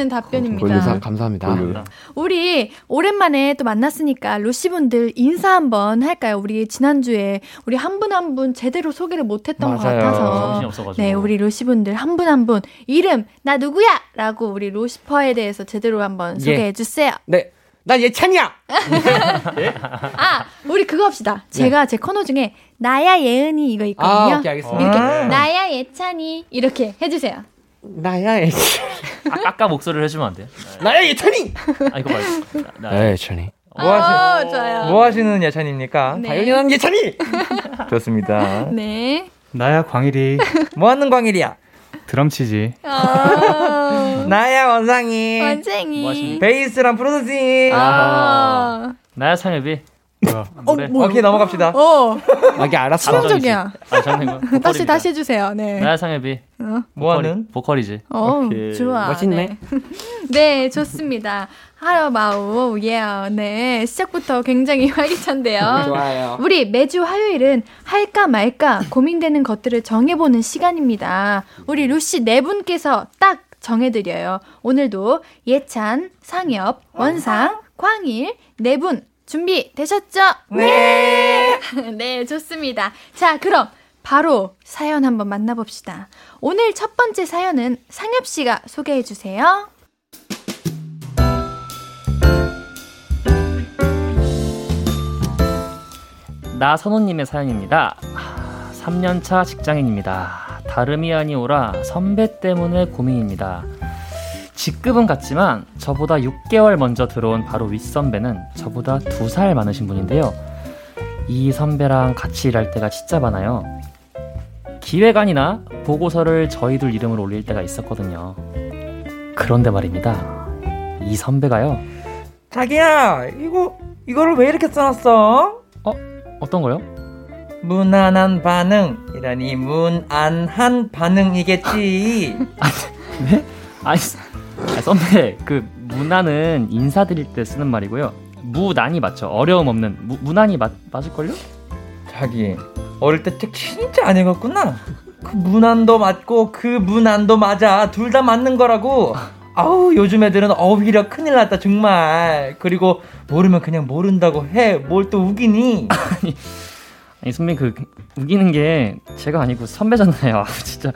있는 답변입니다. 볼륨 감사합니다. 볼륨. 우리 오랜만에 또 만났으니까 루시분들 인사 한번 할까요? 우리 지난주에 우리 한 분 한 분 제대로 소개를 못했던 것 맞아요. 같아서 정신이 없어가지고. 네 우리 루시분들 한분 한 분 이름 나 누구야? 라고 우리 루시퍼에 대해서 제대로 한번 예. 소개해 주세요. 네. 난 예찬이야. (laughs) 아 우리 그거 합시다. 제가 제 코너 중에 나야 예은이 이거 아 있거든요. 오케이 알겠습니다. 이렇게 아. 나야 예찬이 이렇게 해주세요. 나야 예찬. 아, 아까 목소리를 해주면 안 돼요? 나야 예찬이. 아, 이거 말고. 나, 나야 예찬이. 뭐, 하시, 어, 좋아요. 뭐 하시는 예찬입니까? 네. 당연히 난 예찬이. (laughs) 좋습니다. 네. 나야 광일이 (laughs) 뭐 하는 광일이야? 드럼 치지. 어, 나야 원상이. 뭐 원쟁이. 하십니까? 베이스랑 프로듀싱. 아. 나야 상엽이. 노래. 뭐야? 오케이 넘어갑시다. 어, 아 이게 알았어. 치명적이야. 아, 장난이고. 다시 보컬입니다. 다시 해주세요. 네. 나야 상엽이. 뭐 보컬이- 하는? 보컬이지. 어, 오케이. 좋아. 멋있네. 네. (laughs) 네, 좋습니다. 하여마우, 예, 네. 시작부터 굉장히 (laughs) 활기찬데요. 좋아요. 우리 매주 화요일은 할까 말까 고민되는 것들을 정해보는 시간입니다. 우리 루시 네 분께서 딱 정해드려요. 오늘도 예찬, 상엽, 원상, 광일 네 분 준비 되셨죠? 네! (laughs) 네, 좋습니다. 자, 그럼 바로 사연 한번 만나봅시다. 오늘 첫 번째 사연은 상엽 씨가 소개해 주세요. 나 선호님의 사연입니다. 3년차 직장인입니다. 다름이 아니오라 선배 때문에 고민입니다. 직급은 같지만 저보다 6개월 먼저 들어온 바로 윗선배는 저보다 2살 많으신 분인데요. 이 선배랑 같이 일할 때가 진짜 많아요. 기획안이나 보고서를 저희들 이름으로 올릴 때가 있었거든요. 그런데 말입니다. 이 선배가요. 자기야, 이거 이거를 왜 이렇게 써놨어? 어떤 거요? 무난한 반응이라니 문안한 반응이겠지. 네? (laughs) 아니, 아, 선배, 그 무난은 인사드릴 때 쓰는 말이고요. 무난이 맞죠? 어려움 없는 무, 무난이 맞, 맞을걸요? 자기 어릴 때 책 진짜 안 읽었구나. 그 문안도 맞고 그 문안도 맞아. 둘 다 맞는 거라고. 아우 요즘 애들은 오히려 큰일 났다 정말. 그리고 모르면 그냥 모른다고 해. 뭘 또 우기니? 아니, 아니 선배 그 우기는 게 제가 아니고 선배잖아요. (laughs) 아, 진짜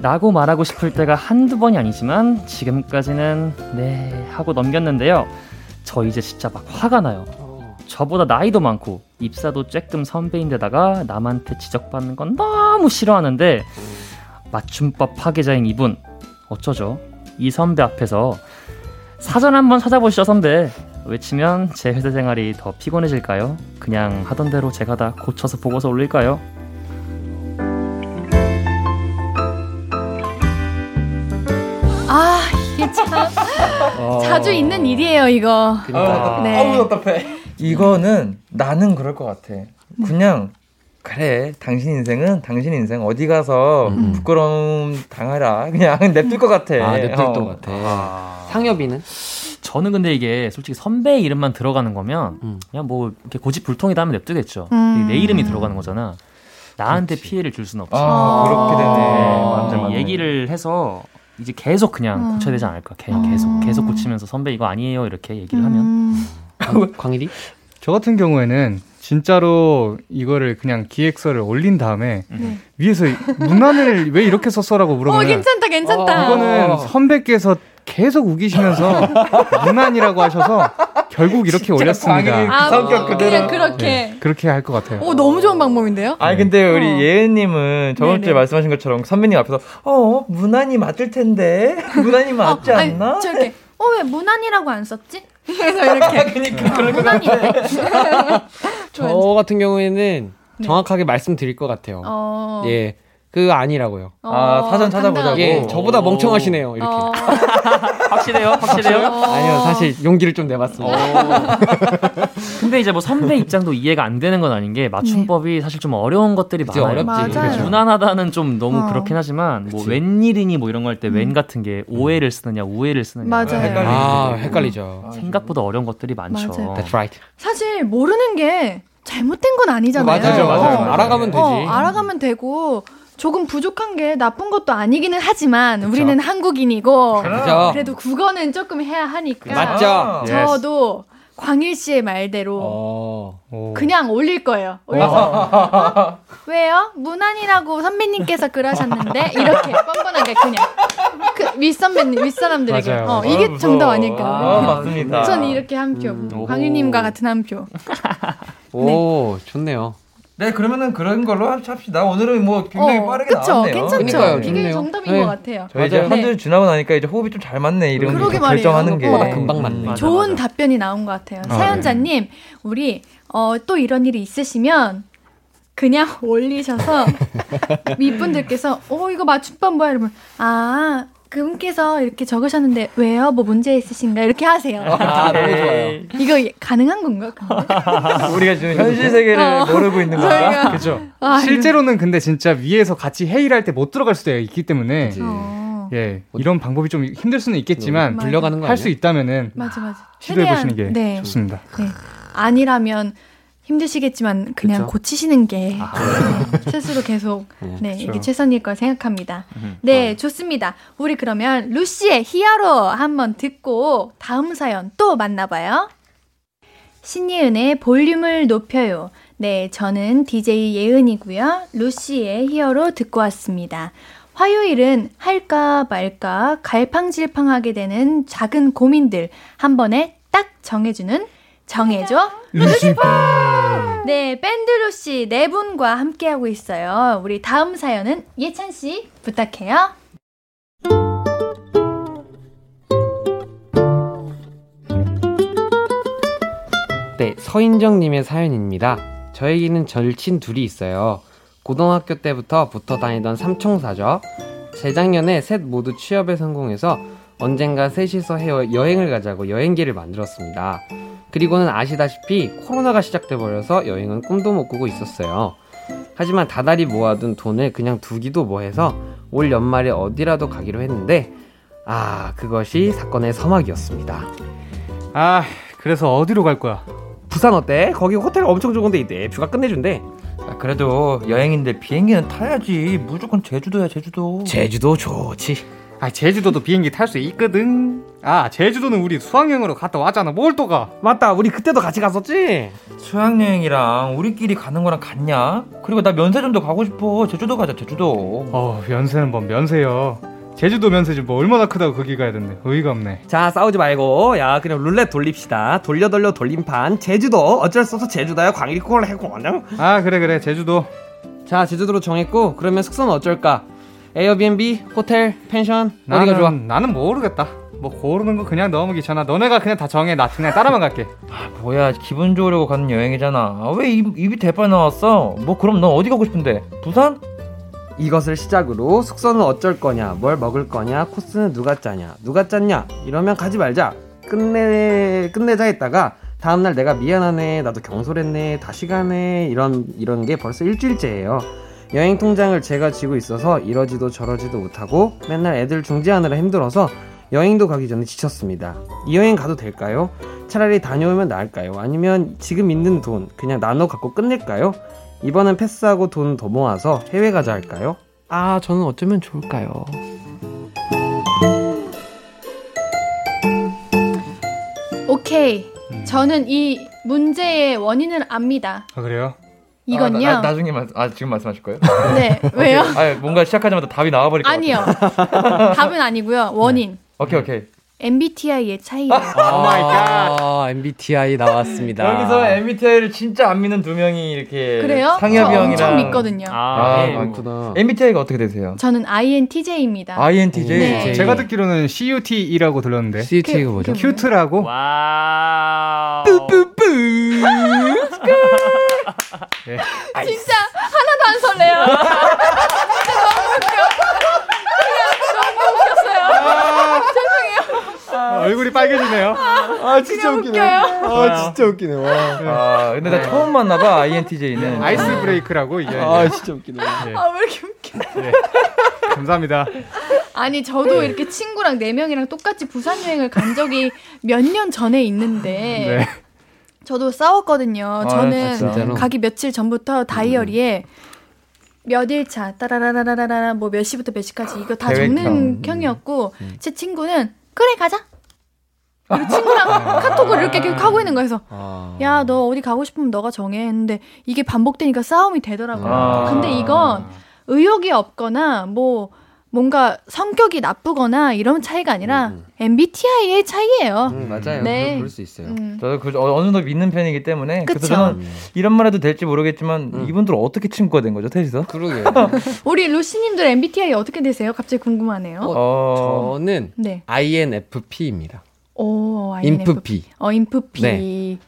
라고 말하고 싶을 때가 한두 번이 아니지만 지금까지는 네 하고 넘겼는데요. 저 이제 진짜 막 화가 나요. 저보다 나이도 많고 입사도 쬐끔 선배인데다가 남한테 지적받는 건 너무 싫어하는데 맞춤법 파괴자인 이분 어쩌죠? 이 선배 앞에서 사전 한번 찾아보시죠 선배 외치면 제 회사 생활이 더 피곤해질까요? 그냥 하던 대로 제가 다 고쳐서 보고서 올릴까요? 이게 참 (laughs) 자주 있는 일이에요, 이거. 그러니까. 네. 아우 답답해. 이거는 나는 그럴 것 같아. 그냥 그래 당신 인생은 당신 인생 어디 가서 음. 부끄러움 당하라 그냥 (laughs) 냅둘 것 같아. 아, 냅둘 어. 것 같아. 상엽이는? 저는 근데 이게 솔직히 선배 이름만 들어가는 거면 음. 그냥 뭐 이렇게 고집불통이다 하면 냅두겠죠. 음. 내 이름이 들어가는 거잖아. 나한테 피해를 줄 수는 없지. 아 그렇게 되네. 네, 맞네, 맞네. 얘기를 해서 이제 계속 그냥 음. 고쳐야 되지 않을까. 개- 음. 계속 계속 고치면서 선배 이거 아니에요 이렇게 얘기를 하면 음. 광- 광일이? 저 같은 경우에는 진짜로 이거를 그냥 기획서를 올린 다음에 네. 위에서 문안을 왜 이렇게 썼어라고 어, 물어보면 괜찮다, 괜찮다. 이거는 선배께서 계속 우기시면서 (laughs) 문안이라고 하셔서 결국 이렇게 올렸습니다. 아, 성격 그대로. 그렇게. 네, 그렇게 할 것 같아요. 오, 너무 좋은 방법인데요? 아니 근데 우리 어. 예은님은 저번 주에. 말씀하신 것처럼 선배님 앞에서 어 무난히 맞을 텐데 무난히 맞지 어, 아니, 않나? 저렇게, 어, 왜 무난이라고 안 썼지? 그래서 이렇게. (laughs) 그러니까 어, 무난인데? (laughs) 저 같은 경우에는 네. 정확하게 말씀드릴 것 같아요. 어. 예. 그거 아니라고요. 아, 사전 찾아보자고. 예, 저보다 멍청하시네요. 이렇게. 어. (laughs) 확실해요, 확실해요. 아니요, 사실 용기를 좀 내봤습니다. (laughs) 근데 이제 뭐 선배 입장도 이해가 안 되는 건 아닌 게 맞춤법이 사실 좀 어려운 것들이 그치, 많아요. 어렵지. 맞아요. 그죠. 무난하다는 좀 너무 어. 그렇긴 하지만 뭐 그치. 웬일이니 뭐 이런 거 할 때웬 같은 게 오해를 쓰느냐 우해를 쓰느냐 맞아요. 헷갈리지. 아, 헷갈리죠. 생각보다 어려운 것들이 많죠. 맞아요. That's right. 사실 모르는 게 잘못된 건 아니잖아요. 맞아요, 맞아요. 어. 알아가면 되지. 어, 알아가면 되고 조금 부족한 게 나쁜 것도 아니기는 하지만 우리는 한국인이고 그죠? 그래도 국어는 조금 해야 하니까 맞죠? 저도 광일 씨의 말대로 어. 오. 그냥 올릴 거예요. 올려서 어? 왜요? 무난이라고 선배님께서 그러셨는데 이렇게 (laughs) 뻔뻔하게 그냥 그 윗선배님 윗사람들에게 맞아요. 어, 이게 아, 정답 무서워. 아닐까? 아, 맞습니다. 전 이렇게 한 표, 오. 광일님과 같은 한 표. (laughs) 오, 좋네요. 네 그러면은 그런 걸로 합시다. 오늘은 뭐 굉장히 어, 빠르게 그쵸? 나왔네요. 괜찮죠? 그러니까요, 이게 좋네요. 정답인 네. 것 같아요. 저희 이제. 한 주 지나고 나니까 이제 호흡이 좀 잘 맞네 이런 그러게 거 말이에요. 결정하는 게 생각보다 금방 맞네. 맞아, 좋은 맞아. 답변이 나온 것 같아요. 아, 사연자님, 우리 어, 또 이런 일이 있으시면 그냥 (laughs) 올리셔서 (laughs) 윗분들께서 어 이거 맞춤법 뭐야 이러면 아 그분께서 이렇게 적으셨는데 왜요? 뭐 문제 있으신가? 이렇게 하세요. 아, 너무 좋아요. 이거 예- 가능한 건가? (laughs) 우리가 지금 현실 세계를 어. 모르고 있는 건가? 저희가 그죠. 아, 실제로는 근데 진짜 위에서 같이 회의를 할 때 못 들어갈 수도 있기 때문에 그치. 어, 예 이런 방법이 좀 힘들 수는 있겠지만 맞아. 불려가는 거 할 수? 있다면은 맞아 맞아. 시도해 보시는 게 네, 좋습니다. 네. 아니라면 힘드시겠지만 그냥 그쵸. 고치시는 게 아. 네, 스스로 계속 네, 네, 그쵸. 이게 최선일 걸 생각합니다. 음, 네, 좋습니다. 우리 그러면 루시의 히어로 한번 듣고 다음 사연 또 만나봐요. 신예은의 볼륨을 높여요. 네, 저는 DJ 예은이고요. 루시의 히어로 듣고 왔습니다. 화요일은 할까 말까 갈팡질팡하게 되는 작은 고민들 한 번에 딱 정해주는 정해줘 루시파. 네, 밴드 루시 네 분과 함께하고 있어요. 우리 다음 사연은 예찬 씨 부탁해요. 네, 서인정 님의 사연입니다. 저에게는 절친 둘이 있어요. 고등학교 때부터 붙어 다니던 삼총사죠. 재작년에 셋 모두 취업에 성공해서 언젠가 셋이서 헤어 여행을 가자고 여행기를 만들었습니다. 그리고는 아시다시피 코로나가 시작돼 버려서 여행은 꿈도 못 꾸고 있었어요. 하지만 다달이 모아둔 돈을 그냥 두기도 뭐해서 올 연말에 어디라도 가기로 했는데 아 그것이 사건의 서막이었습니다. 아, 그래서 어디로 갈 거야? 부산 어때? 거기 호텔 엄청 좋은 데 있대. 뷰가 끝내준대. 아, 그래도 여행인데 비행기는 타야지. 무조건 제주도야 제주도. 제주도 좋지. 아, 제주도도 비행기 탈 수 있거든. 아, 제주도는 우리 수학여행으로 갔다 왔잖아. 뭘 또 가? 맞다. 우리 그때도 같이 갔었지. 수학여행이랑 우리끼리 가는 거랑 같냐? 그리고 나 면세점도 가고 싶어. 제주도 가자 제주도. 어, 면세는 뭔 면세요. 제주도 면세지 뭐 얼마나 크다고 거기 가야 된대. 어이가 없네. 자 싸우지 말고 야 그냥 룰렛 돌립시다. 돌려 돌려 돌림판. 제주도 어쩔 수 없어 제주도야 광일콜 해고 그냥. 아, 그래 그래. 제주도. 자 제주도로 정했고 그러면 숙소는 어쩔까? 에어비앤비, 호텔, 펜션 어디가 나는, 좋아? 나는 모르겠다. 뭐 고르는 거 그냥 너무 귀찮아. 너네가 그냥 다 정해. 나 그냥 따라만 갈게. 아, 뭐야 기분 좋으려고 가는 여행이잖아. 아, 왜 입, 입이 대빨 나왔어? 뭐 그럼 넌 어디 가고 싶은데? 부산? 이것을 시작으로 숙소는 어쩔 거냐, 뭘 먹을 거냐, 코스는 누가 짜냐, 누가 짰냐 이러면 가지 말자. 끝내 끝내자 했다가 다음날 내가 미안하네, 나도 경솔했네, 다시 가네 이런 이런 게 벌써 일주일째예요. 여행 통장을 제가 쥐고 있어서 이러지도 저러지도 못하고 맨날 애들 중재하느라 힘들어서 여행도 가기 전에 지쳤습니다. 이 여행 가도 될까요? 차라리 다녀오면 나을까요? 아니면 지금 있는 돈 그냥 나눠 갖고 끝낼까요? 이번엔 패스하고 돈 더 모아서 해외 가자 할까요? 아, 저는 어쩌면 좋을까요? 오케이. 저는 이 문제의 원인을 압니다. 아, 그래요? 이건요. 아, 나, 나중에 말, 아 지금 말씀하실 거예요? (laughs) 네. (laughs) 왜요? 아 뭔가 시작하자마자 답이 나와버릴 것 아니요. 답은 아니고요. (laughs) 원인. 같아. 오케이 오케이. MBTI의 차이예요. Oh my God. MBTI 나왔습니다. 여기서 MBTI를 진짜 안 믿는 두 명이 이렇게 그래요? 상엽이 저 형이랑 엄청 믿거든요. 아, 아, 예. 많구나. MBTI가 어떻게 되세요? 저는 INTJ입니다. INTJ. 네. 제가 듣기로는 CUTE라고 들렸는데. CUTE가 뭐죠? cute라고? Wow. 진짜 하나도 안 설레요. 진짜 (laughs) 너무 웃겨. 그냥 너무 웃겼어요. 죄송해요. 아, 얼굴이 빨개지네요. 아, 그냥 웃겨요. 아, 진짜 웃기네. 와. 아 근데 나 처음 만나봐 INTJ는. ice break라고 이게. 아, 진짜 웃기네. 아, 왜 이렇게 웃겨. 감사합니다. 아니, 저도 이렇게 친구랑 네 명이랑 똑같이 부산 여행을 간 적이 몇 년 전에 있는데 네. 저도 싸웠거든요. 아, 저는 진짜로? 가기 며칠 전부터 다이어리에 몇 일 차 따라라라라라라 뭐 몇 시부터 몇 시까지 이거 다 계획형. 적는 형이었고 제 친구는 그래 가자. 그리고 친구랑 카톡을 이렇게 계속 하고 있는 거여서 아. 야 너 어디 가고 싶으면 너가 정해 했는데 이게 반복되니까 싸움이 되더라고요. 아. 근데 이건 의욕이 없거나 뭐 뭔가 성격이 나쁘거나 이런 차이가 아니라 음, MBTI의 차이예요. 음, 맞아요. 네. 네. 그럴 수 있어요. 음. 저도 그 어- 어느 정도 믿는 편이기 때문에 그래서 그쵸. 저는 이런 말 해도 될지 모르겠지만 음. 이분들 어떻게 친구가 된 거죠 셋이서? 그러게요. (laughs) 우리 루시님들 MBTI 어떻게 되세요? 갑자기 궁금하네요. 어, 저는 네. INFP입니다. 오, INFP. 인프피. 어, 인프피. 네.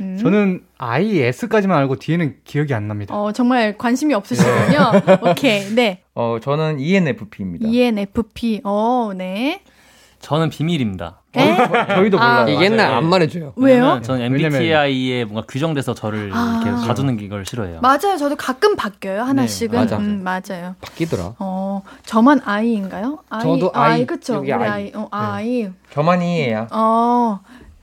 음. 저는 IS까지만 알고 뒤에는 기억이 안 납니다. 어, 정말 관심이 없으시군요. (laughs) 오케이. 네. 어 저는 ENFP입니다. ENFP. 어, 네. 저는 비밀입니다. 에? 저희도 아. 몰라요. 이게 옛날 맞아요. 안 말해줘요. 왜요? 저는 왜냐면- MBTI에 뭔가 규정돼서 저를 아. 이렇게 가두는 걸 싫어해요. 맞아요. 저도 가끔 바뀌어요. 하나씩은. 맞아. 음, 맞아요. 바뀌더라. 어, 저만 I인가요? I, 저도 아, I. 그쵸. 여기 우리 I. I. 어, I. 저만 E예요. 어.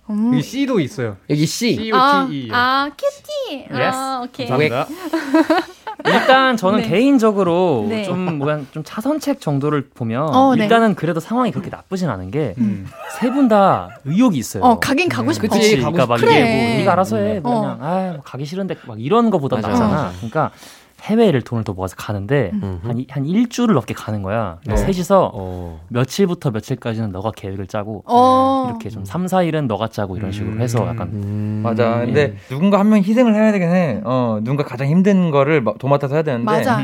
음. 여기 C도 있어요. 여기 C. CUTE. 아, 아, 큐티. 아, 오케이. 감사합니다. (laughs) 일단 저는 네. 개인적으로 네. 좀 뭐야 좀 차선책 정도를 보면 어, 네. 일단은 그래도 상황이 그렇게 나쁘진 않은 게 음. 세분다 의욕이 있어요. 어, 가긴 가고 싶어. 그치. 그러니까 막 싶- 이게 그래. 뭐 네가 알아서 해, 뭐 어. 그냥 아뭐 가기 싫은데 막 이런 거보다 낫잖아. 그러니까 해외를 돈을 더 모아서 가는데 음. 한, 이- 한 일주를 넘게 가는 거야. 어. 셋이서 어. 며칠부터 며칠까지는 너가 계획을 짜고 어. 이렇게 좀 3, 4일은 너가 짜고 이런 식으로 해서 약간 음. 맞아. 근데 누군가 한 명 희생을 해야 되긴 해. 어 누군가 가장 힘든 거를 마- 도맡아서 해야 되는데 맞아.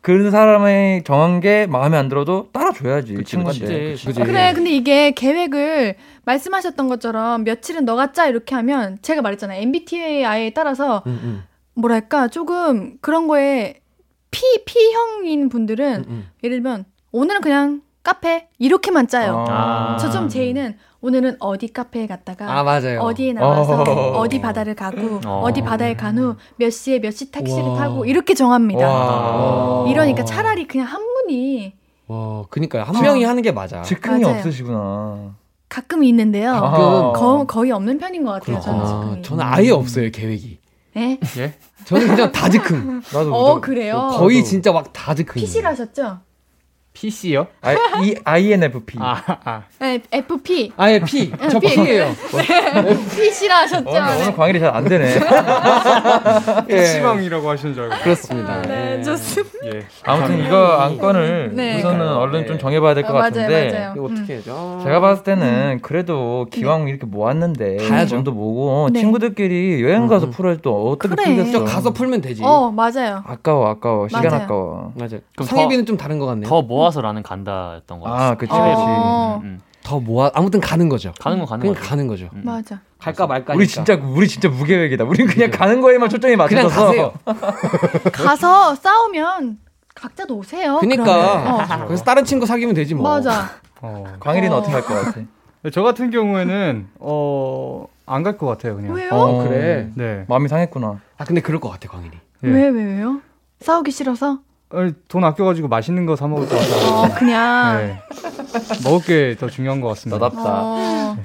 그 사람의 정한 게 마음에 안 들어도 따라줘야지 그치, 친구인데. 그치, 그치. 그래, 근데 이게 계획을 말씀하셨던 것처럼 며칠은 너가 짜 이렇게 하면 제가 말했잖아요. MBTI에 따라서 음, 음, 뭐랄까 조금 그런 거에 P P형인 분들은 음, 음. 예를 들면 오늘은 그냥 카페 이렇게만 짜요. 아. 저점 J는 오늘은 어디 카페에 갔다가 아 맞아요. 어디에 나와서 어. 어. 디 바다를 가고 어. 어. 디 바다에 간 후 몇 시에 몇 시 택시를 와. 타고 이렇게 정합니다. 와. 이러니까 차라리 그냥 한 분이 와, 그니까요. 한 명이 하는 게 맞아. 즉흥이 맞아요. 없으시구나. 가끔 있는데요. 아. 거, 거의 없는 편인 것 같아요. 저는 아, 지금. 저는 아예 없어요 계획이. 네? 예? 저는 그냥 다 즉흥. 나도 어 좀- 그래요. 거의 진짜 막다 즉흥. PC를 하셨죠? PC요? 아, 이 INFP. 아, 아. 네, FP. 아예 P. 저 P. P예요. PC라 하셨죠? 오늘, 오늘 네. 광일이 잘 안 되네. (laughs) 예. PC방이라고 하시는 줄 알고. 그렇습니다. 네, 예. 좋습니다. 예. 아무튼 이거 안건을 네. 우선은 얼른 좀 정해봐야 될것 아, 맞아요, 같은데. 맞아요. 이거 음. 어떻게 해죠? 제가 봤을 때는 그래도 기왕 이렇게 모았는데 가야죠. 좀더 모고 네. 친구들끼리 여행 가서 음. 풀어야 또 어떻게 그래. 풀겠어? 저 가서 풀면 되지. 어, 맞아요. 아까워 아까워 시간 맞아요. 아까워. 맞아요. 그럼 성혜비는 좀 다른 것 같네요. 더모 아서 라는 간다였던 거아 그치 그치. 어. 음, 음. 더 모아 아무튼 가는 거죠. 가는 건 가는 그냥 거죠. 가는 거죠. 음. 맞아. 갈까 말까. 우리 진짜 우리 진짜 무계획이다. 우린 그냥 가는 거에만 초점이 맞춰서 가세요. (laughs) 가서 싸우면 각자 노세요. 그니까 그러면. 어. 그래서 다른 친구 사귀면 되지 뭐. 맞아. 어. 광일이는 어. 어. 떻게 할 것 같아? 저 같은 경우에는 어, 안 갈 것 같아요, 그냥. 왜요? 어, 그래. 네. 마음이 상했구나. 아 근데 그럴 것 같아 광일이. 예. 왜, 왜, 왜요? 싸우기 싫어서? 돈 아껴가지고 맛있는 거 사 먹을 것 같아요. 어, 그냥. 네. 먹을 게 더 중요한 것 같습니다. 너답다. 어.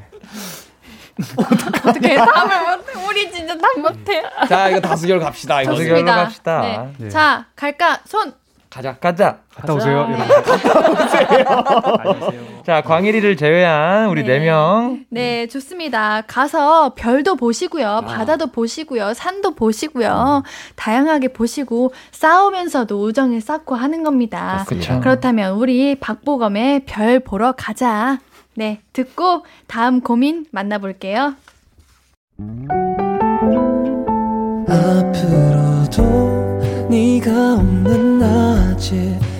어떻게 답을 못해? 우리 진짜 답 못해. 자 이거 다수결 갑시다. 이거 다수결. 갑시다. 네. 예. 자, 갈까? 손. 가자. 가자. 갔다 오세요. 여러분. (laughs) 안녕하세요. 자 광일이를 제외한 우리 네. 네 명. 네, 좋습니다. 가서 별도 보시고요. 바다도 보시고요. 산도 보시고요. 다양하게 보시고 싸우면서도 우정을 쌓고 하는 겁니다. 그쵸. 그렇다면 우리 박보검의 별 보러 가자. 네, 듣고 다음 고민 만나볼게요. 앞으로도 네가 없는 낮에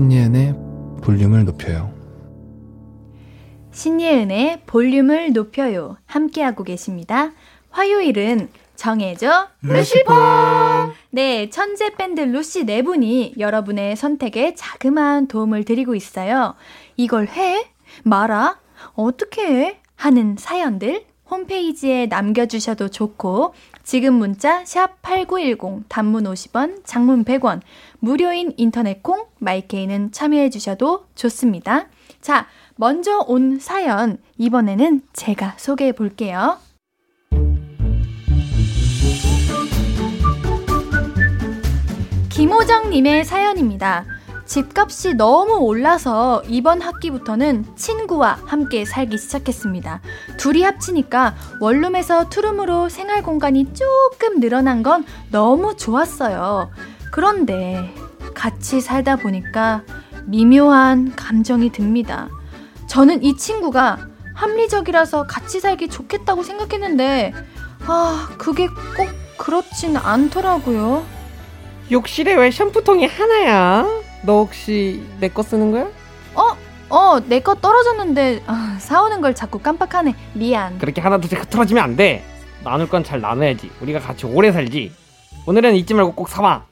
신예은의 볼륨을 높여요 신예은의 볼륨을 높여요. 함께하고 계십니다. 화요일은 정해줘 루시퍼! 네, 천재 밴드 루시 네 분이 여러분의 선택에 자그마한 도움을 드리고 있어요. 이걸 해? 말아? 어떻게 해? 하는 사연들 홈페이지에 남겨주셔도 좋고 지금 문자 샵 8910 단문 50원, 장문 100원 무료인 인터넷 콩 마이케이는 참여해 주셔도 좋습니다. 자, 먼저 온 사연 이번에는 제가 소개해 볼게요. 김호정님의 사연입니다. 집값이 너무 올라서 이번 학기부터는 친구와 함께 살기 시작했습니다. 둘이 합치니까 원룸에서 투룸으로 생활 공간이 조금 늘어난 건 너무 좋았어요. 그런데 같이 살다 보니까 미묘한 감정이 듭니다. 저는 이 친구가 합리적이라서 같이 살기 좋겠다고 생각했는데, 아, 그게 꼭 그렇진 않더라고요. 욕실에 왜 샴푸통이 하나야? 너 혹시 내 거 쓰는 거야? 어, 내거 떨어졌는데, 아, 사오는 걸 자꾸 깜빡하네. 미안. 그렇게 하나 둘씩 흐트러지면 안 돼. 나눌 건 잘 나눠야지. 우리가 같이 오래 살지. 오늘은 잊지 말고 꼭 사와.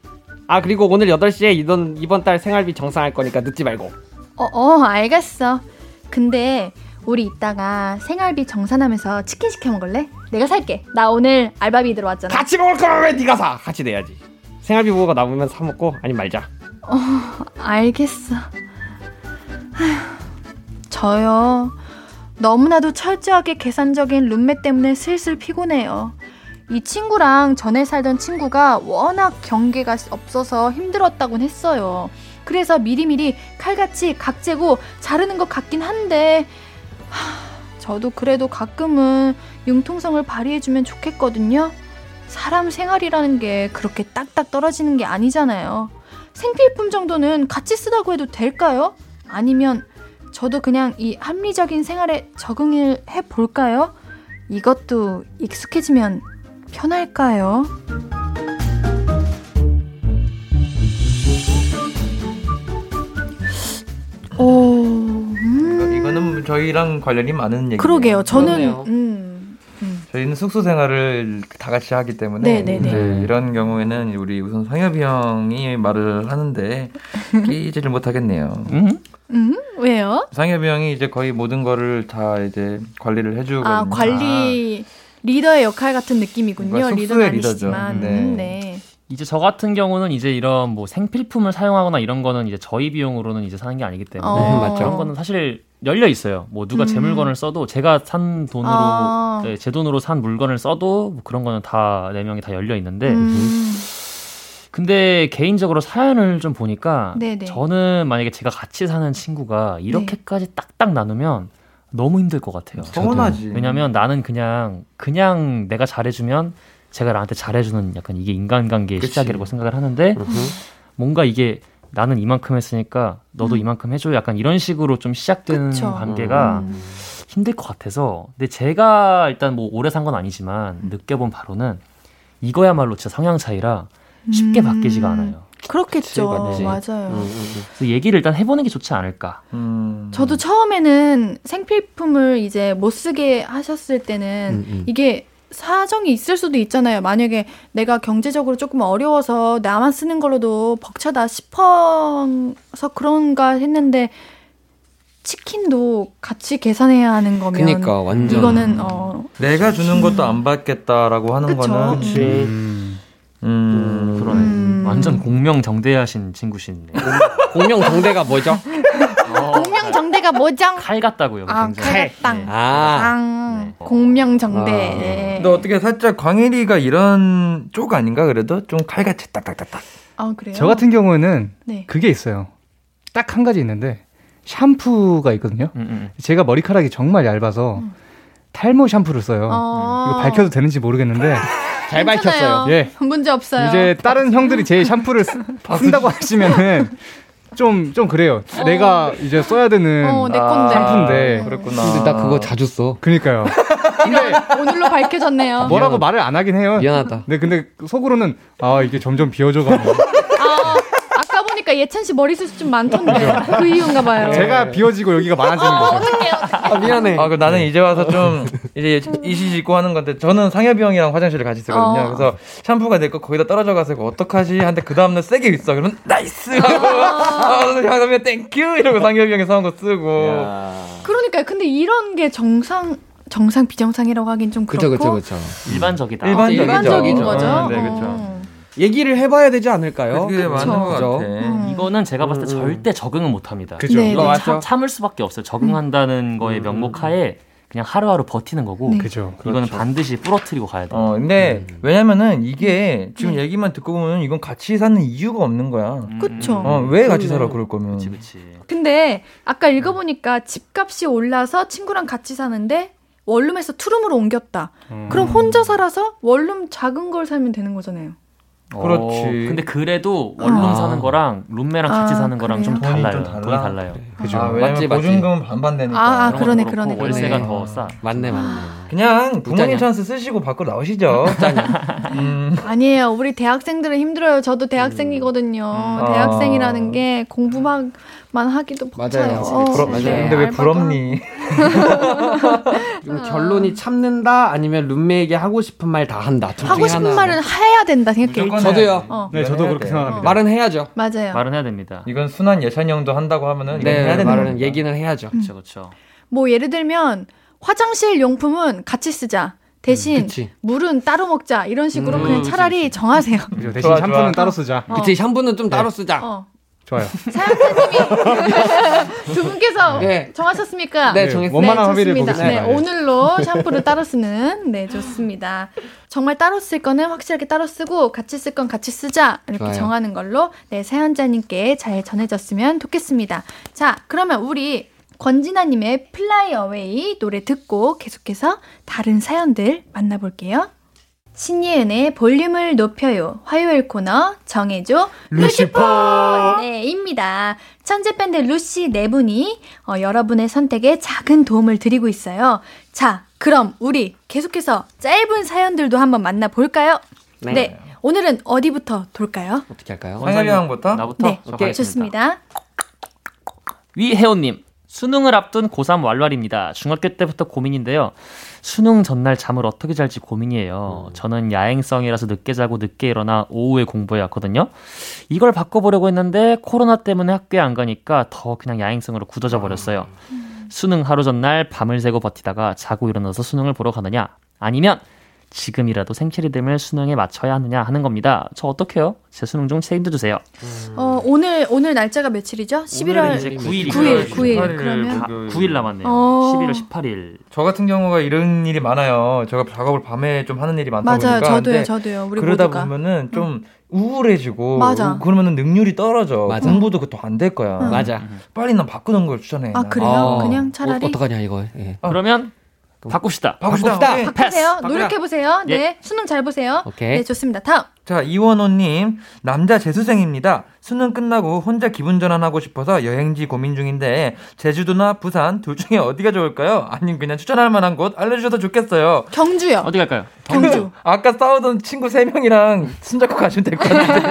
아 그리고 오늘 8시에 이번, 이번 달 생활비 정산할 거니까 늦지 말고. 어, 어, 알겠어. 근데, 우리 이따가 생활비 정산하면서 치킨 시켜 먹을래? 내가 살게. 나 오늘 알바비 들어왔잖아. 같이 먹을 거면 왜 네가 사? 같이 내야지. 생활비 보고가 남으면 사 먹고 아니 말자. 알겠어. 아휴, 저요. 너무나도 철저하게 계산적인 룸메 때문에 슬슬 피곤해요. 이 친구랑 전에 살던 친구가 워낙 경계가 없어서 힘들었다곤 했어요. 그래서 미리미리 칼같이 각재고 자르는 것 같긴 한데, 하, 저도 그래도 가끔은 융통성을 발휘해주면 좋겠거든요. 사람 생활이라는 게 그렇게 딱딱 떨어지는 게 아니잖아요. 생필품 정도는 같이 쓰다고 해도 될까요? 아니면 저도 그냥 이 합리적인 생활에 적응을 해 볼까요? 이것도 익숙해지면 편할까요? 오, 음, 이거는 저희랑 관련이 많은 얘기예요. 그러게요. 저는. 음, 음. 저희는 숙소 생활을 다 같이 하기 때문에 네네네. 이제 이런 경우에는 우리 우선 상엽이 형이 말을 하는데 끼지를 못하겠네요. 음? 음, 왜요? 상엽이 형이 이제 거의 모든 거를 다 이제 관리를 해주거든요. 아, 관리 리더의 역할 같은 느낌이군요. 리더는 리더죠. 아니시지만. 네. 음, 네. 이제 저 같은 경우는 이제 이런 뭐 생필품을 사용하거나 이런 거는 이제 저희 비용으로는 이제 사는 게 아니기 때문에 어. 맞죠. 그런 거는 사실 열려 있어요. 뭐 누가 제 음. 물건을 써도 제가 산 돈으로 아. 네, 제 돈으로 산 물건을 써도 뭐 그런 거는 다 네 명이 다 열려 있는데 음, 근데 개인적으로 사연을 좀 보니까 네네. 저는 만약에 제가 같이 사는 친구가 이렇게까지 딱딱 나누면 너무 힘들 것 같아요. 서운하지. 왜냐면 나는 그냥 그냥 내가 잘해주면 제가 나한테 잘해주는 약간 이게 인간관계의 그치. 시작이라고 생각을 하는데 음흠. 뭔가 이게 나는 이만큼 했으니까 너도 음. 이만큼 해줘 약간 이런 식으로 좀 시작되는 그쵸. 관계가 음. 힘들 것 같아서 근데 제가 일단 뭐 오래 산 건 아니지만 느껴본 바로는 이거야말로 진짜 성향 차이라 쉽게 음. 바뀌지가 않아요. 그렇겠죠. 그치, 맞지. 맞아요. 음, 음, 음. 그래서 얘기를 일단 해보는 게 좋지 않을까. 음. 저도 처음에는 생필품을 이제 못 쓰게 하셨을 때는 음, 음. 이게 사정이 있을 수도 있잖아요. 만약에 내가 경제적으로 조금 어려워서 나만 쓰는 걸로도 벅차다 싶어서 그런가 했는데 치킨도 같이 계산해야 하는 거면 그니까 완전 이거는 어 내가 주는 것도 안 받겠다라고 하는 그쵸. 거는 그치. 음. 음, 그러네. 음. 완전 공명정대하신 친구시네. 공명 정대가 뭐죠? (laughs) 공명정대가 뭐죠? 칼 같다고요. 아, 굉장히. 칼 같당. 네. 아 아, 네. 공명정대. 아. 네. 근데 어떻게 살짝 광일이가 이런 쪽 아닌가 그래도 좀 칼같이 딱딱딱딱. 아 그래요? 저 같은 경우는 네. 그게 있어요. 딱 한 가지 있는데 샴푸가 있거든요. 음, 음. 제가 머리카락이 정말 얇아서 탈모 샴푸를 써요. 어. 이거 밝혀도 되는지 모르겠는데 (laughs) 잘 밝혔어요. 예. 문제 없어요. 이제 다른 형들이 제 샴푸를 쓰, (laughs) 쓴다고 하시면은 좀 좀 그래요. 내가 이제 써야 되는 어, 내 건데. 샴푸인데. 그렇구나. 근데 나 그거 자주 써. 그니까요. 오늘로 밝혀졌네요. 뭐라고 미안하다. 말을 안 하긴 해요. 미안하다. 네, 근데 속으로는 아 이게 점점 비어져가고 아, 보니까 예찬 씨 머리숱이 좀 많던데 그 이유인가 봐요. 제가 비어지고 여기가 많아지는 거죠. 어떡해요. 아 미안해. 아, 그 나는 이제 와서 좀 이제 이실직고 하는 건데 저는 상엽이 형이랑 화장실을 같이 쓰거든요. 어. 그래서 샴푸가 내 거 거기다 떨어져 가서 이거 어떡하지? 한데 그 다음날 새 게 있어. 그러면 nice 하고 아, 상엽이 thank you 이러고 상엽이 형이 사온 거 쓰고. 야. 그러니까요. 근데 이런 게 정상 정상 비정상이라고 하긴 좀 그쵸 그렇고 그쵸 그쵸. 일반적이다. 일반적이죠. 일반적인 그죠. 거죠. 어, 네, 그쵸. 어. 얘기를 해봐야 되지 않을까요? 그게 맞는 것 그쵸. 같아. 음. 이거는 제가 봤을 때 음, 음. 절대 적응은 못합니다. 그죠. 네, 이거 네. 맞죠? 참, 참을 수밖에 없어요. 적응한다는 거에 음. 명목하에 그냥 하루하루 버티는 거고 네. 그죠. 이거는 그렇죠. 반드시 부러뜨리고 가야 돼요. 어, 근데 왜냐면은 이게 지금 네. 얘기만 듣고 보면 이건 같이 사는 이유가 없는 거야. 음, 그쵸. 음, 어, 음. 왜 같이. 살아 그럴 거면. 그치 그치. 근데 아까 읽어 보니까 집값이 올라서 친구랑 같이 사는데 원룸에서 투룸으로 옮겼다. 음. 그럼 혼자 살아서 원룸 작은 걸 살면 되는 거잖아요. 그렇지. 어, 근데 그래도 원룸 아. 사는 거랑 룸메랑 같이 아, 사는 거랑 좀 그래요? 달라요. 돈이 좀 달라? 돈이 달라요. 그죠. 아, 왜냐면 맞지, 맞지. 보증금은 반반 되니까. 아, 아, 그러네, 그러네, 월세가 그러네. 더 싸. 맞네 맞네. 그냥 부모님 웃자냐? 찬스 쓰시고 밖으로 나오시죠. (laughs) 음. 아니에요. 우리 대학생들은 힘들어요. 저도 대학생이거든요. 음. 대학생이라는 게 공부만 하기도 벅차요. 맞아요. 어, 부럽- 네, 맞아요. 근데 왜 부럽니? 좀 결론이 참는다 아니면 룸메에게 하고 싶은 말 다 한다. 둘 하고 중에 싶은 하나. 말은 해야 된다 생각해요. 무조건 저도요. 어. 네, 저도 그렇게 돼. 생각합니다. 말은 해야죠. 맞아요. 말은 해야 됩니다. 이건 순한 예찬이 형도 한다고 하면은 이건 해야 네, 되는 말은 겁니다. 얘기는 해야죠. 음. 그렇죠 그렇죠. 뭐 예를 들면 화장실 용품은 같이 쓰자. 대신 그치. 물은 따로 먹자. 이런 식으로 음, 그냥 그치, 차라리 정하세요. 그죠. 대신 좋아, 샴푸는 좋아. 따로 쓰자. 어. 그치 샴푸는 좀 따로 쓰자. 어. 좋아요. 사연자님이 두 분께서 (laughs) 네. 정하셨습니까? 네, 네, 정했습니다. 원만한 합의를 좋습니다. 보겠습니다. 네, 오늘로 샴푸를 따로 쓰는 네 좋습니다. 정말 따로 쓸 거는 확실하게 따로 쓰고 같이 쓸 건 같이 쓰자 이렇게 좋아요. 정하는 걸로 네 사연자님께 잘 전해졌으면 좋겠습니다. 자 그러면 우리 권진아님의 Fly Away 노래 듣고 계속해서 다른 사연들 만나볼게요. 신예은의 볼륨을 높여요. 화요일 코너 정해줘 루시퍼 네, 입니다. 천재 밴드 루시 네 분이 어, 여러분의 선택에 작은 도움을 드리고 있어요. 자, 그럼 우리 계속해서 짧은 사연들도 한번 만나 볼까요? 네. 네. 오늘은 어디부터 돌까요? 어떻게 할까요? 상엽이 형부터? 나부터 네, 저 좋습니다. 위혜원님 수능을 앞둔 고3 왈왈입니다. 중학교 때부터 고민인데요. 수능 전날 잠을 어떻게 잘지 고민이에요. 저는 야행성이라서 늦게 자고 늦게 일어나 오후에 공부해 왔거든요. 이걸 바꿔보려고 했는데 코로나 때문에 학교에 안 가니까 더 그냥 야행성으로 굳어져 버렸어요. 수능 하루 전날 밤을 새고 버티다가 자고 일어나서 수능을 보러 가느냐 아니면 지금이라도 생체리 됨을 수능에 맞춰야 하느냐 하는 겁니다. 저 어떡해요? 제 수능 좀 책임져 주세요. 어, 오늘 오늘 날짜가 며칠이죠? 11월 이제 9일이고요. 9일, 9일. 18일 그러면 그- 9일 남았네요. 어. 11월 18일. 저 같은 경우가 이런 일이 많아요. 제가 작업을 밤에 좀 하는 일이 많다 맞아요. 보니까 저도요. 저도요. 우리 그러다 모두가. 보면은 좀 우울해지고 맞아. 우- 그러면은 능률이 떨어져. 맞아. 공부도 그더안될 거야. 응. 맞아. 빨리 난 바꾸는 걸 추천해. 아, 난. 그래요? 어, 그냥 차라리? 어, 떡하냐 이거. 예. 어. 그러면 바꿉시다. 바꿉시다. 바꿉시다. 오케이. 바꾸세요. 노력해 보세요. 예. 네. 수능 잘 보세요. 오케이. 네, 좋습니다. 다음. 자, 이원호 님, 남자 재수생입니다. 수능 끝나고 혼자 기분 전환하고 싶어서 여행지 고민 중인데, 제주도나 부산 둘 중에 어디가 좋을까요? 아니면 그냥 추천할 만한 곳 알려주셔도 좋겠어요. 경주요. 어디 갈까요? 경주. 아까 싸우던 친구 세 명이랑 손잡고 가시면 될 것 같은데.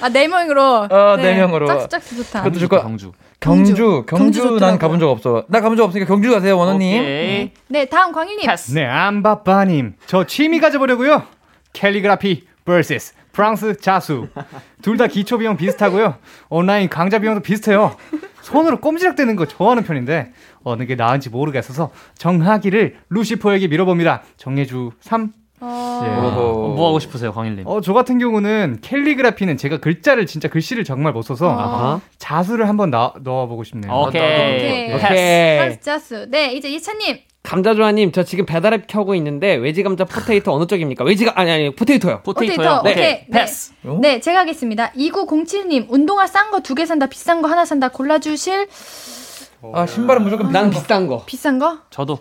아, 네 명으로. 어, 네 명으로. 짝수 짝수 좋다. 그것도 좋고. 경주. 경주, 경주. 경주, 난. 가본 적 없어. 나 가본 적 없으니까 경주 가세요, 원호님. 오케이. 네, 다음 광일님. 네, 안바빠님. 저 취미 가져보려고요. 캘리그라피 vs 프랑스 자수. 둘 다 기초 비용 비슷하고요. 온라인 강좌 비용도 비슷해요. 손으로 꼼지락대는 거 좋아하는 편인데 어느 게 나은지 모르겠어서 정하기를 루시퍼에게 밀어봅니다. 정해주 3. 어, 예. 뭐 하고 싶으세요, 광일님? 어, 저 같은 경우는 캘리그라피는 제가 글자를 진짜 글씨를 정말 못 써서 어. 자수를 한번 나, 넣어보고 싶네요. 오케이. 오케이. 오케이. 프랑스 자수. 네, 이제 이찬님. 감자조아님, 저 지금 배달앱 켜고 있는데 웨지 감자 potato 어느 쪽입니까? 웨지가 아니 아니 potato요. potato요. potato. 오케이. 네. 패스. 어? 네, 제가 하겠습니다. 2907님, 운동화 싼 거 두 개 산다, 비싼 거 하나 산다, 골라주실 아, 신발은 무조건 난 비싼 거. 비싼 거. 비싼 거? 저도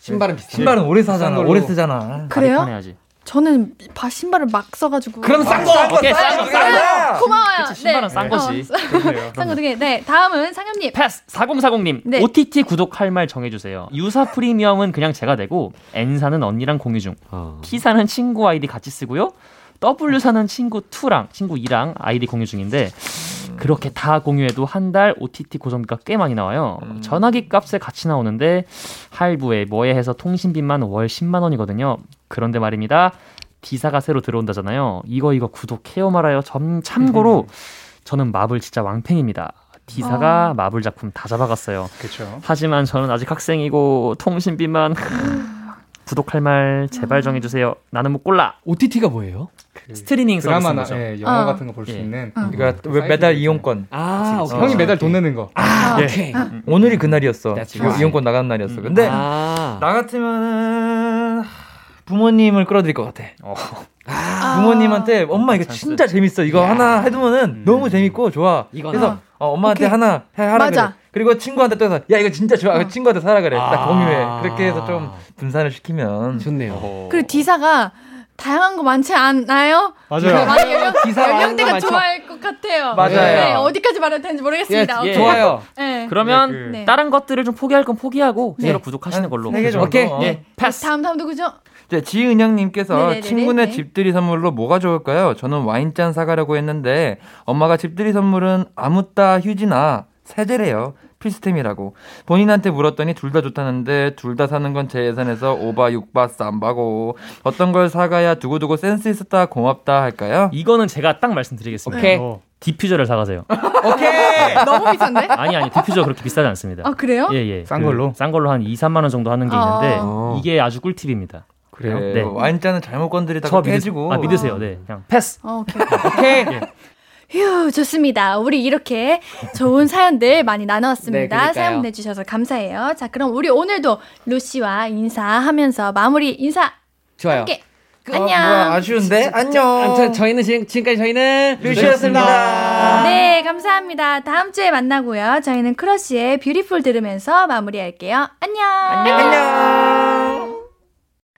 신발은 비싼 거. 신발은 오래 사잖아. 오래 쓰잖아. 그래요? 해야지. 저는 바, 신발을 막 써가지고. 그럼 싼 거. 오케이, 싼 거, 싼 거. 고마워요. 그치, 신발은 네. 싼 거지. 어, 싼거 두 개. 네, 다음은 상엽님. 패스 4040님 네. OTT 구독할 말 정해주세요. 유사 프리미엄은 그냥 제가 내고 N사는 언니랑 공유 중 어. T사는 친구 아이디 같이 쓰고요. W사는 친구 2랑 친구 2랑 아이디 공유 중인데 그렇게 다 공유해도 한 달 OTT 고정비가 꽤 많이 나와요. 전화기 값에 같이 나오는데 할부에 뭐에 해서 통신비만 월 10만 원이거든요. 그런데 말입니다. D사가 새로 들어온다잖아요. 이거 이거 구독해요 말아요. 점, 참고로 저는 마블 진짜 왕팬입니다. D사가 마블 작품 다 잡아갔어요. 그렇죠. 하지만 저는 아직 학생이고 통신비만 (laughs) 구독할 말 제발 정해주세요. 나는 못 골라. OTT가 뭐예요? 스트리밍 서비스인 드라마나 거죠. 예, 영화 어. 같은 거 볼수 예. 있는 어. 그러니까 왜 매달 이용권. 아, 그치, 오케이. 형이 매달 오케이. 돈 내는 거. 아, 예. 오케이. 오늘이 그 날이었어. 지금 right. 이용권 나가는 날이었어. 음. 근데 아. 나 같으면은 부모님을 끌어들일 것 같아. 어. 아. 부모님한테 엄마 이거 찬스. 진짜 재밌어. 이거 하나 해두면은 너무 재밌고 좋아. 이거는. 그래서 어, 엄마한테 오케이. 하나 해 하라 맞아. 그래. 그리고 친구한테 또 해서 야 이거 진짜 좋아. 그 친구한테 사라 그래. 딱 아. 공유해. 그렇게 해서 좀 분산을 시키면 좋네요. 그리고 D사가 다양한 거 많지 않나요? 맞아요. 많이 연령, (laughs) 연령대가? 좋아할 것 같아요. 맞아요. 네, 어디까지 말해도 되는지 모르겠습니다. 예, 오케이. 좋아요. 네. 그러면 네, 그- 네. 다른 것들을 좀 포기할 건 포기하고 네. 새로 구독하시는 걸로. 오케이. 어. 예, 패스. 다음 다음 누구죠? 네, 지은영님께서 네네네네. 친구네 네. 집들이 선물로 뭐가 좋을까요? 저는 와인잔 사가려고 했는데 엄마가 집들이 선물은 아무따 휴지나 세제래요. 필수템이라고. 본인한테 물었더니 둘 다 좋다는데 둘 다 사는 건 제 예산에서 오바 육바 쌈바고 어떤 걸 사가야 두고두고 센스 있었다 고맙다 할까요? 이거는 제가 딱 말씀드리겠습니다. 오케이. 어. 디퓨저를 사가세요. 오케이. (laughs) 너무 비싼데? 아니 아니 디퓨저 그렇게 비싸지 않습니다. 아 그래요? 예 예. 싼 걸로? 싼 걸로 한 2, 3만 원 정도 하는 게 있는데 어. 이게 아주 꿀팁입니다. 그래요? 네, 네. 와인잔은 잘못 건드리다가 저 믿으, 깨지고 아, 믿으세요. 네. 그냥 패스. 어, 오케이. 오케이. (laughs) 휴, 좋습니다. 우리 이렇게 좋은 사연들 많이 네, 나눠왔습니다. 그러니까요. 사연 보내주셔서 감사해요. 자, 그럼 우리 오늘도 루시와 인사하면서 마무리 인사 좋아요. 함께. 어, 안녕. 뭐야, 아쉬운데? 안녕. 아무튼 저희는 지금, 지금까지 저희는 루시였습니다. 네, 감사합니다. 다음 주에 만나고요. 저희는 크러쉬의 Beautiful 들으면서 마무리할게요. 안녕. 안녕.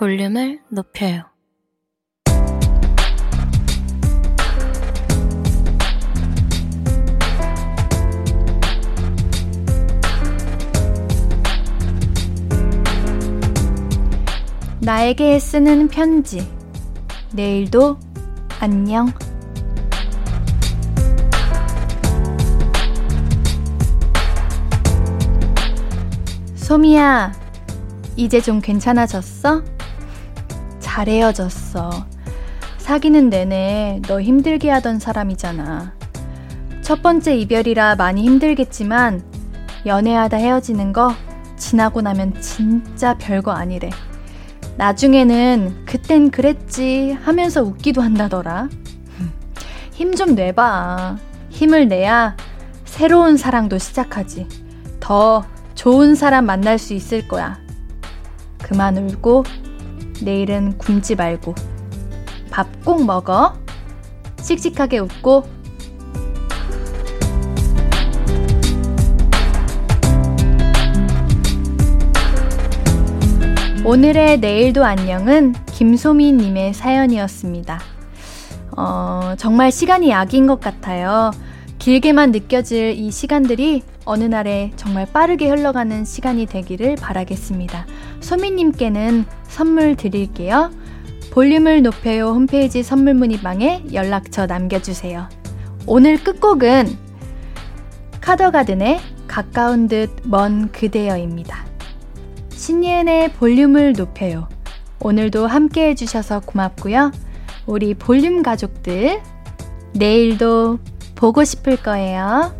볼륨을 높여요 나에게 쓰는 편지. 내일도 안녕. 소미야, 이제 좀 괜찮아졌어? 잘 헤어졌어. 사귀는 내내 너 힘들게 하던 사람이잖아. 첫 번째 이별이라 많이 힘들겠지만, 연애하다 헤어지는 거 지나고 나면 진짜 별거 아니래. 나중에는 그땐 그랬지 하면서 웃기도 한다더라. 힘 좀 내봐. 힘을 내야 새로운 사랑도 시작하지. 더 좋은 사람 만날 수 있을 거야. 그만 울고 내일은 굶지 말고 밥 꼭 먹어. 씩씩하게 웃고 오늘의 내일도 안녕은 김소미님의 사연이었습니다. 어, 정말 시간이 약인 것 같아요. 길게만 느껴질 이 시간들이 어느 날에 정말 빠르게 흘러가는 시간이 되기를 바라겠습니다. 소미님께는 선물 드릴게요. 볼륨을 높여요 홈페이지 선물 문의방에 연락처 남겨주세요. 오늘 끝곡은 카더가든의 가까운 듯 먼 그대여입니다. 신예은의 볼륨을 높여요. 오늘도 함께 해주셔서 고맙고요. 우리 볼륨 가족들, 내일도 보고 싶을 거예요.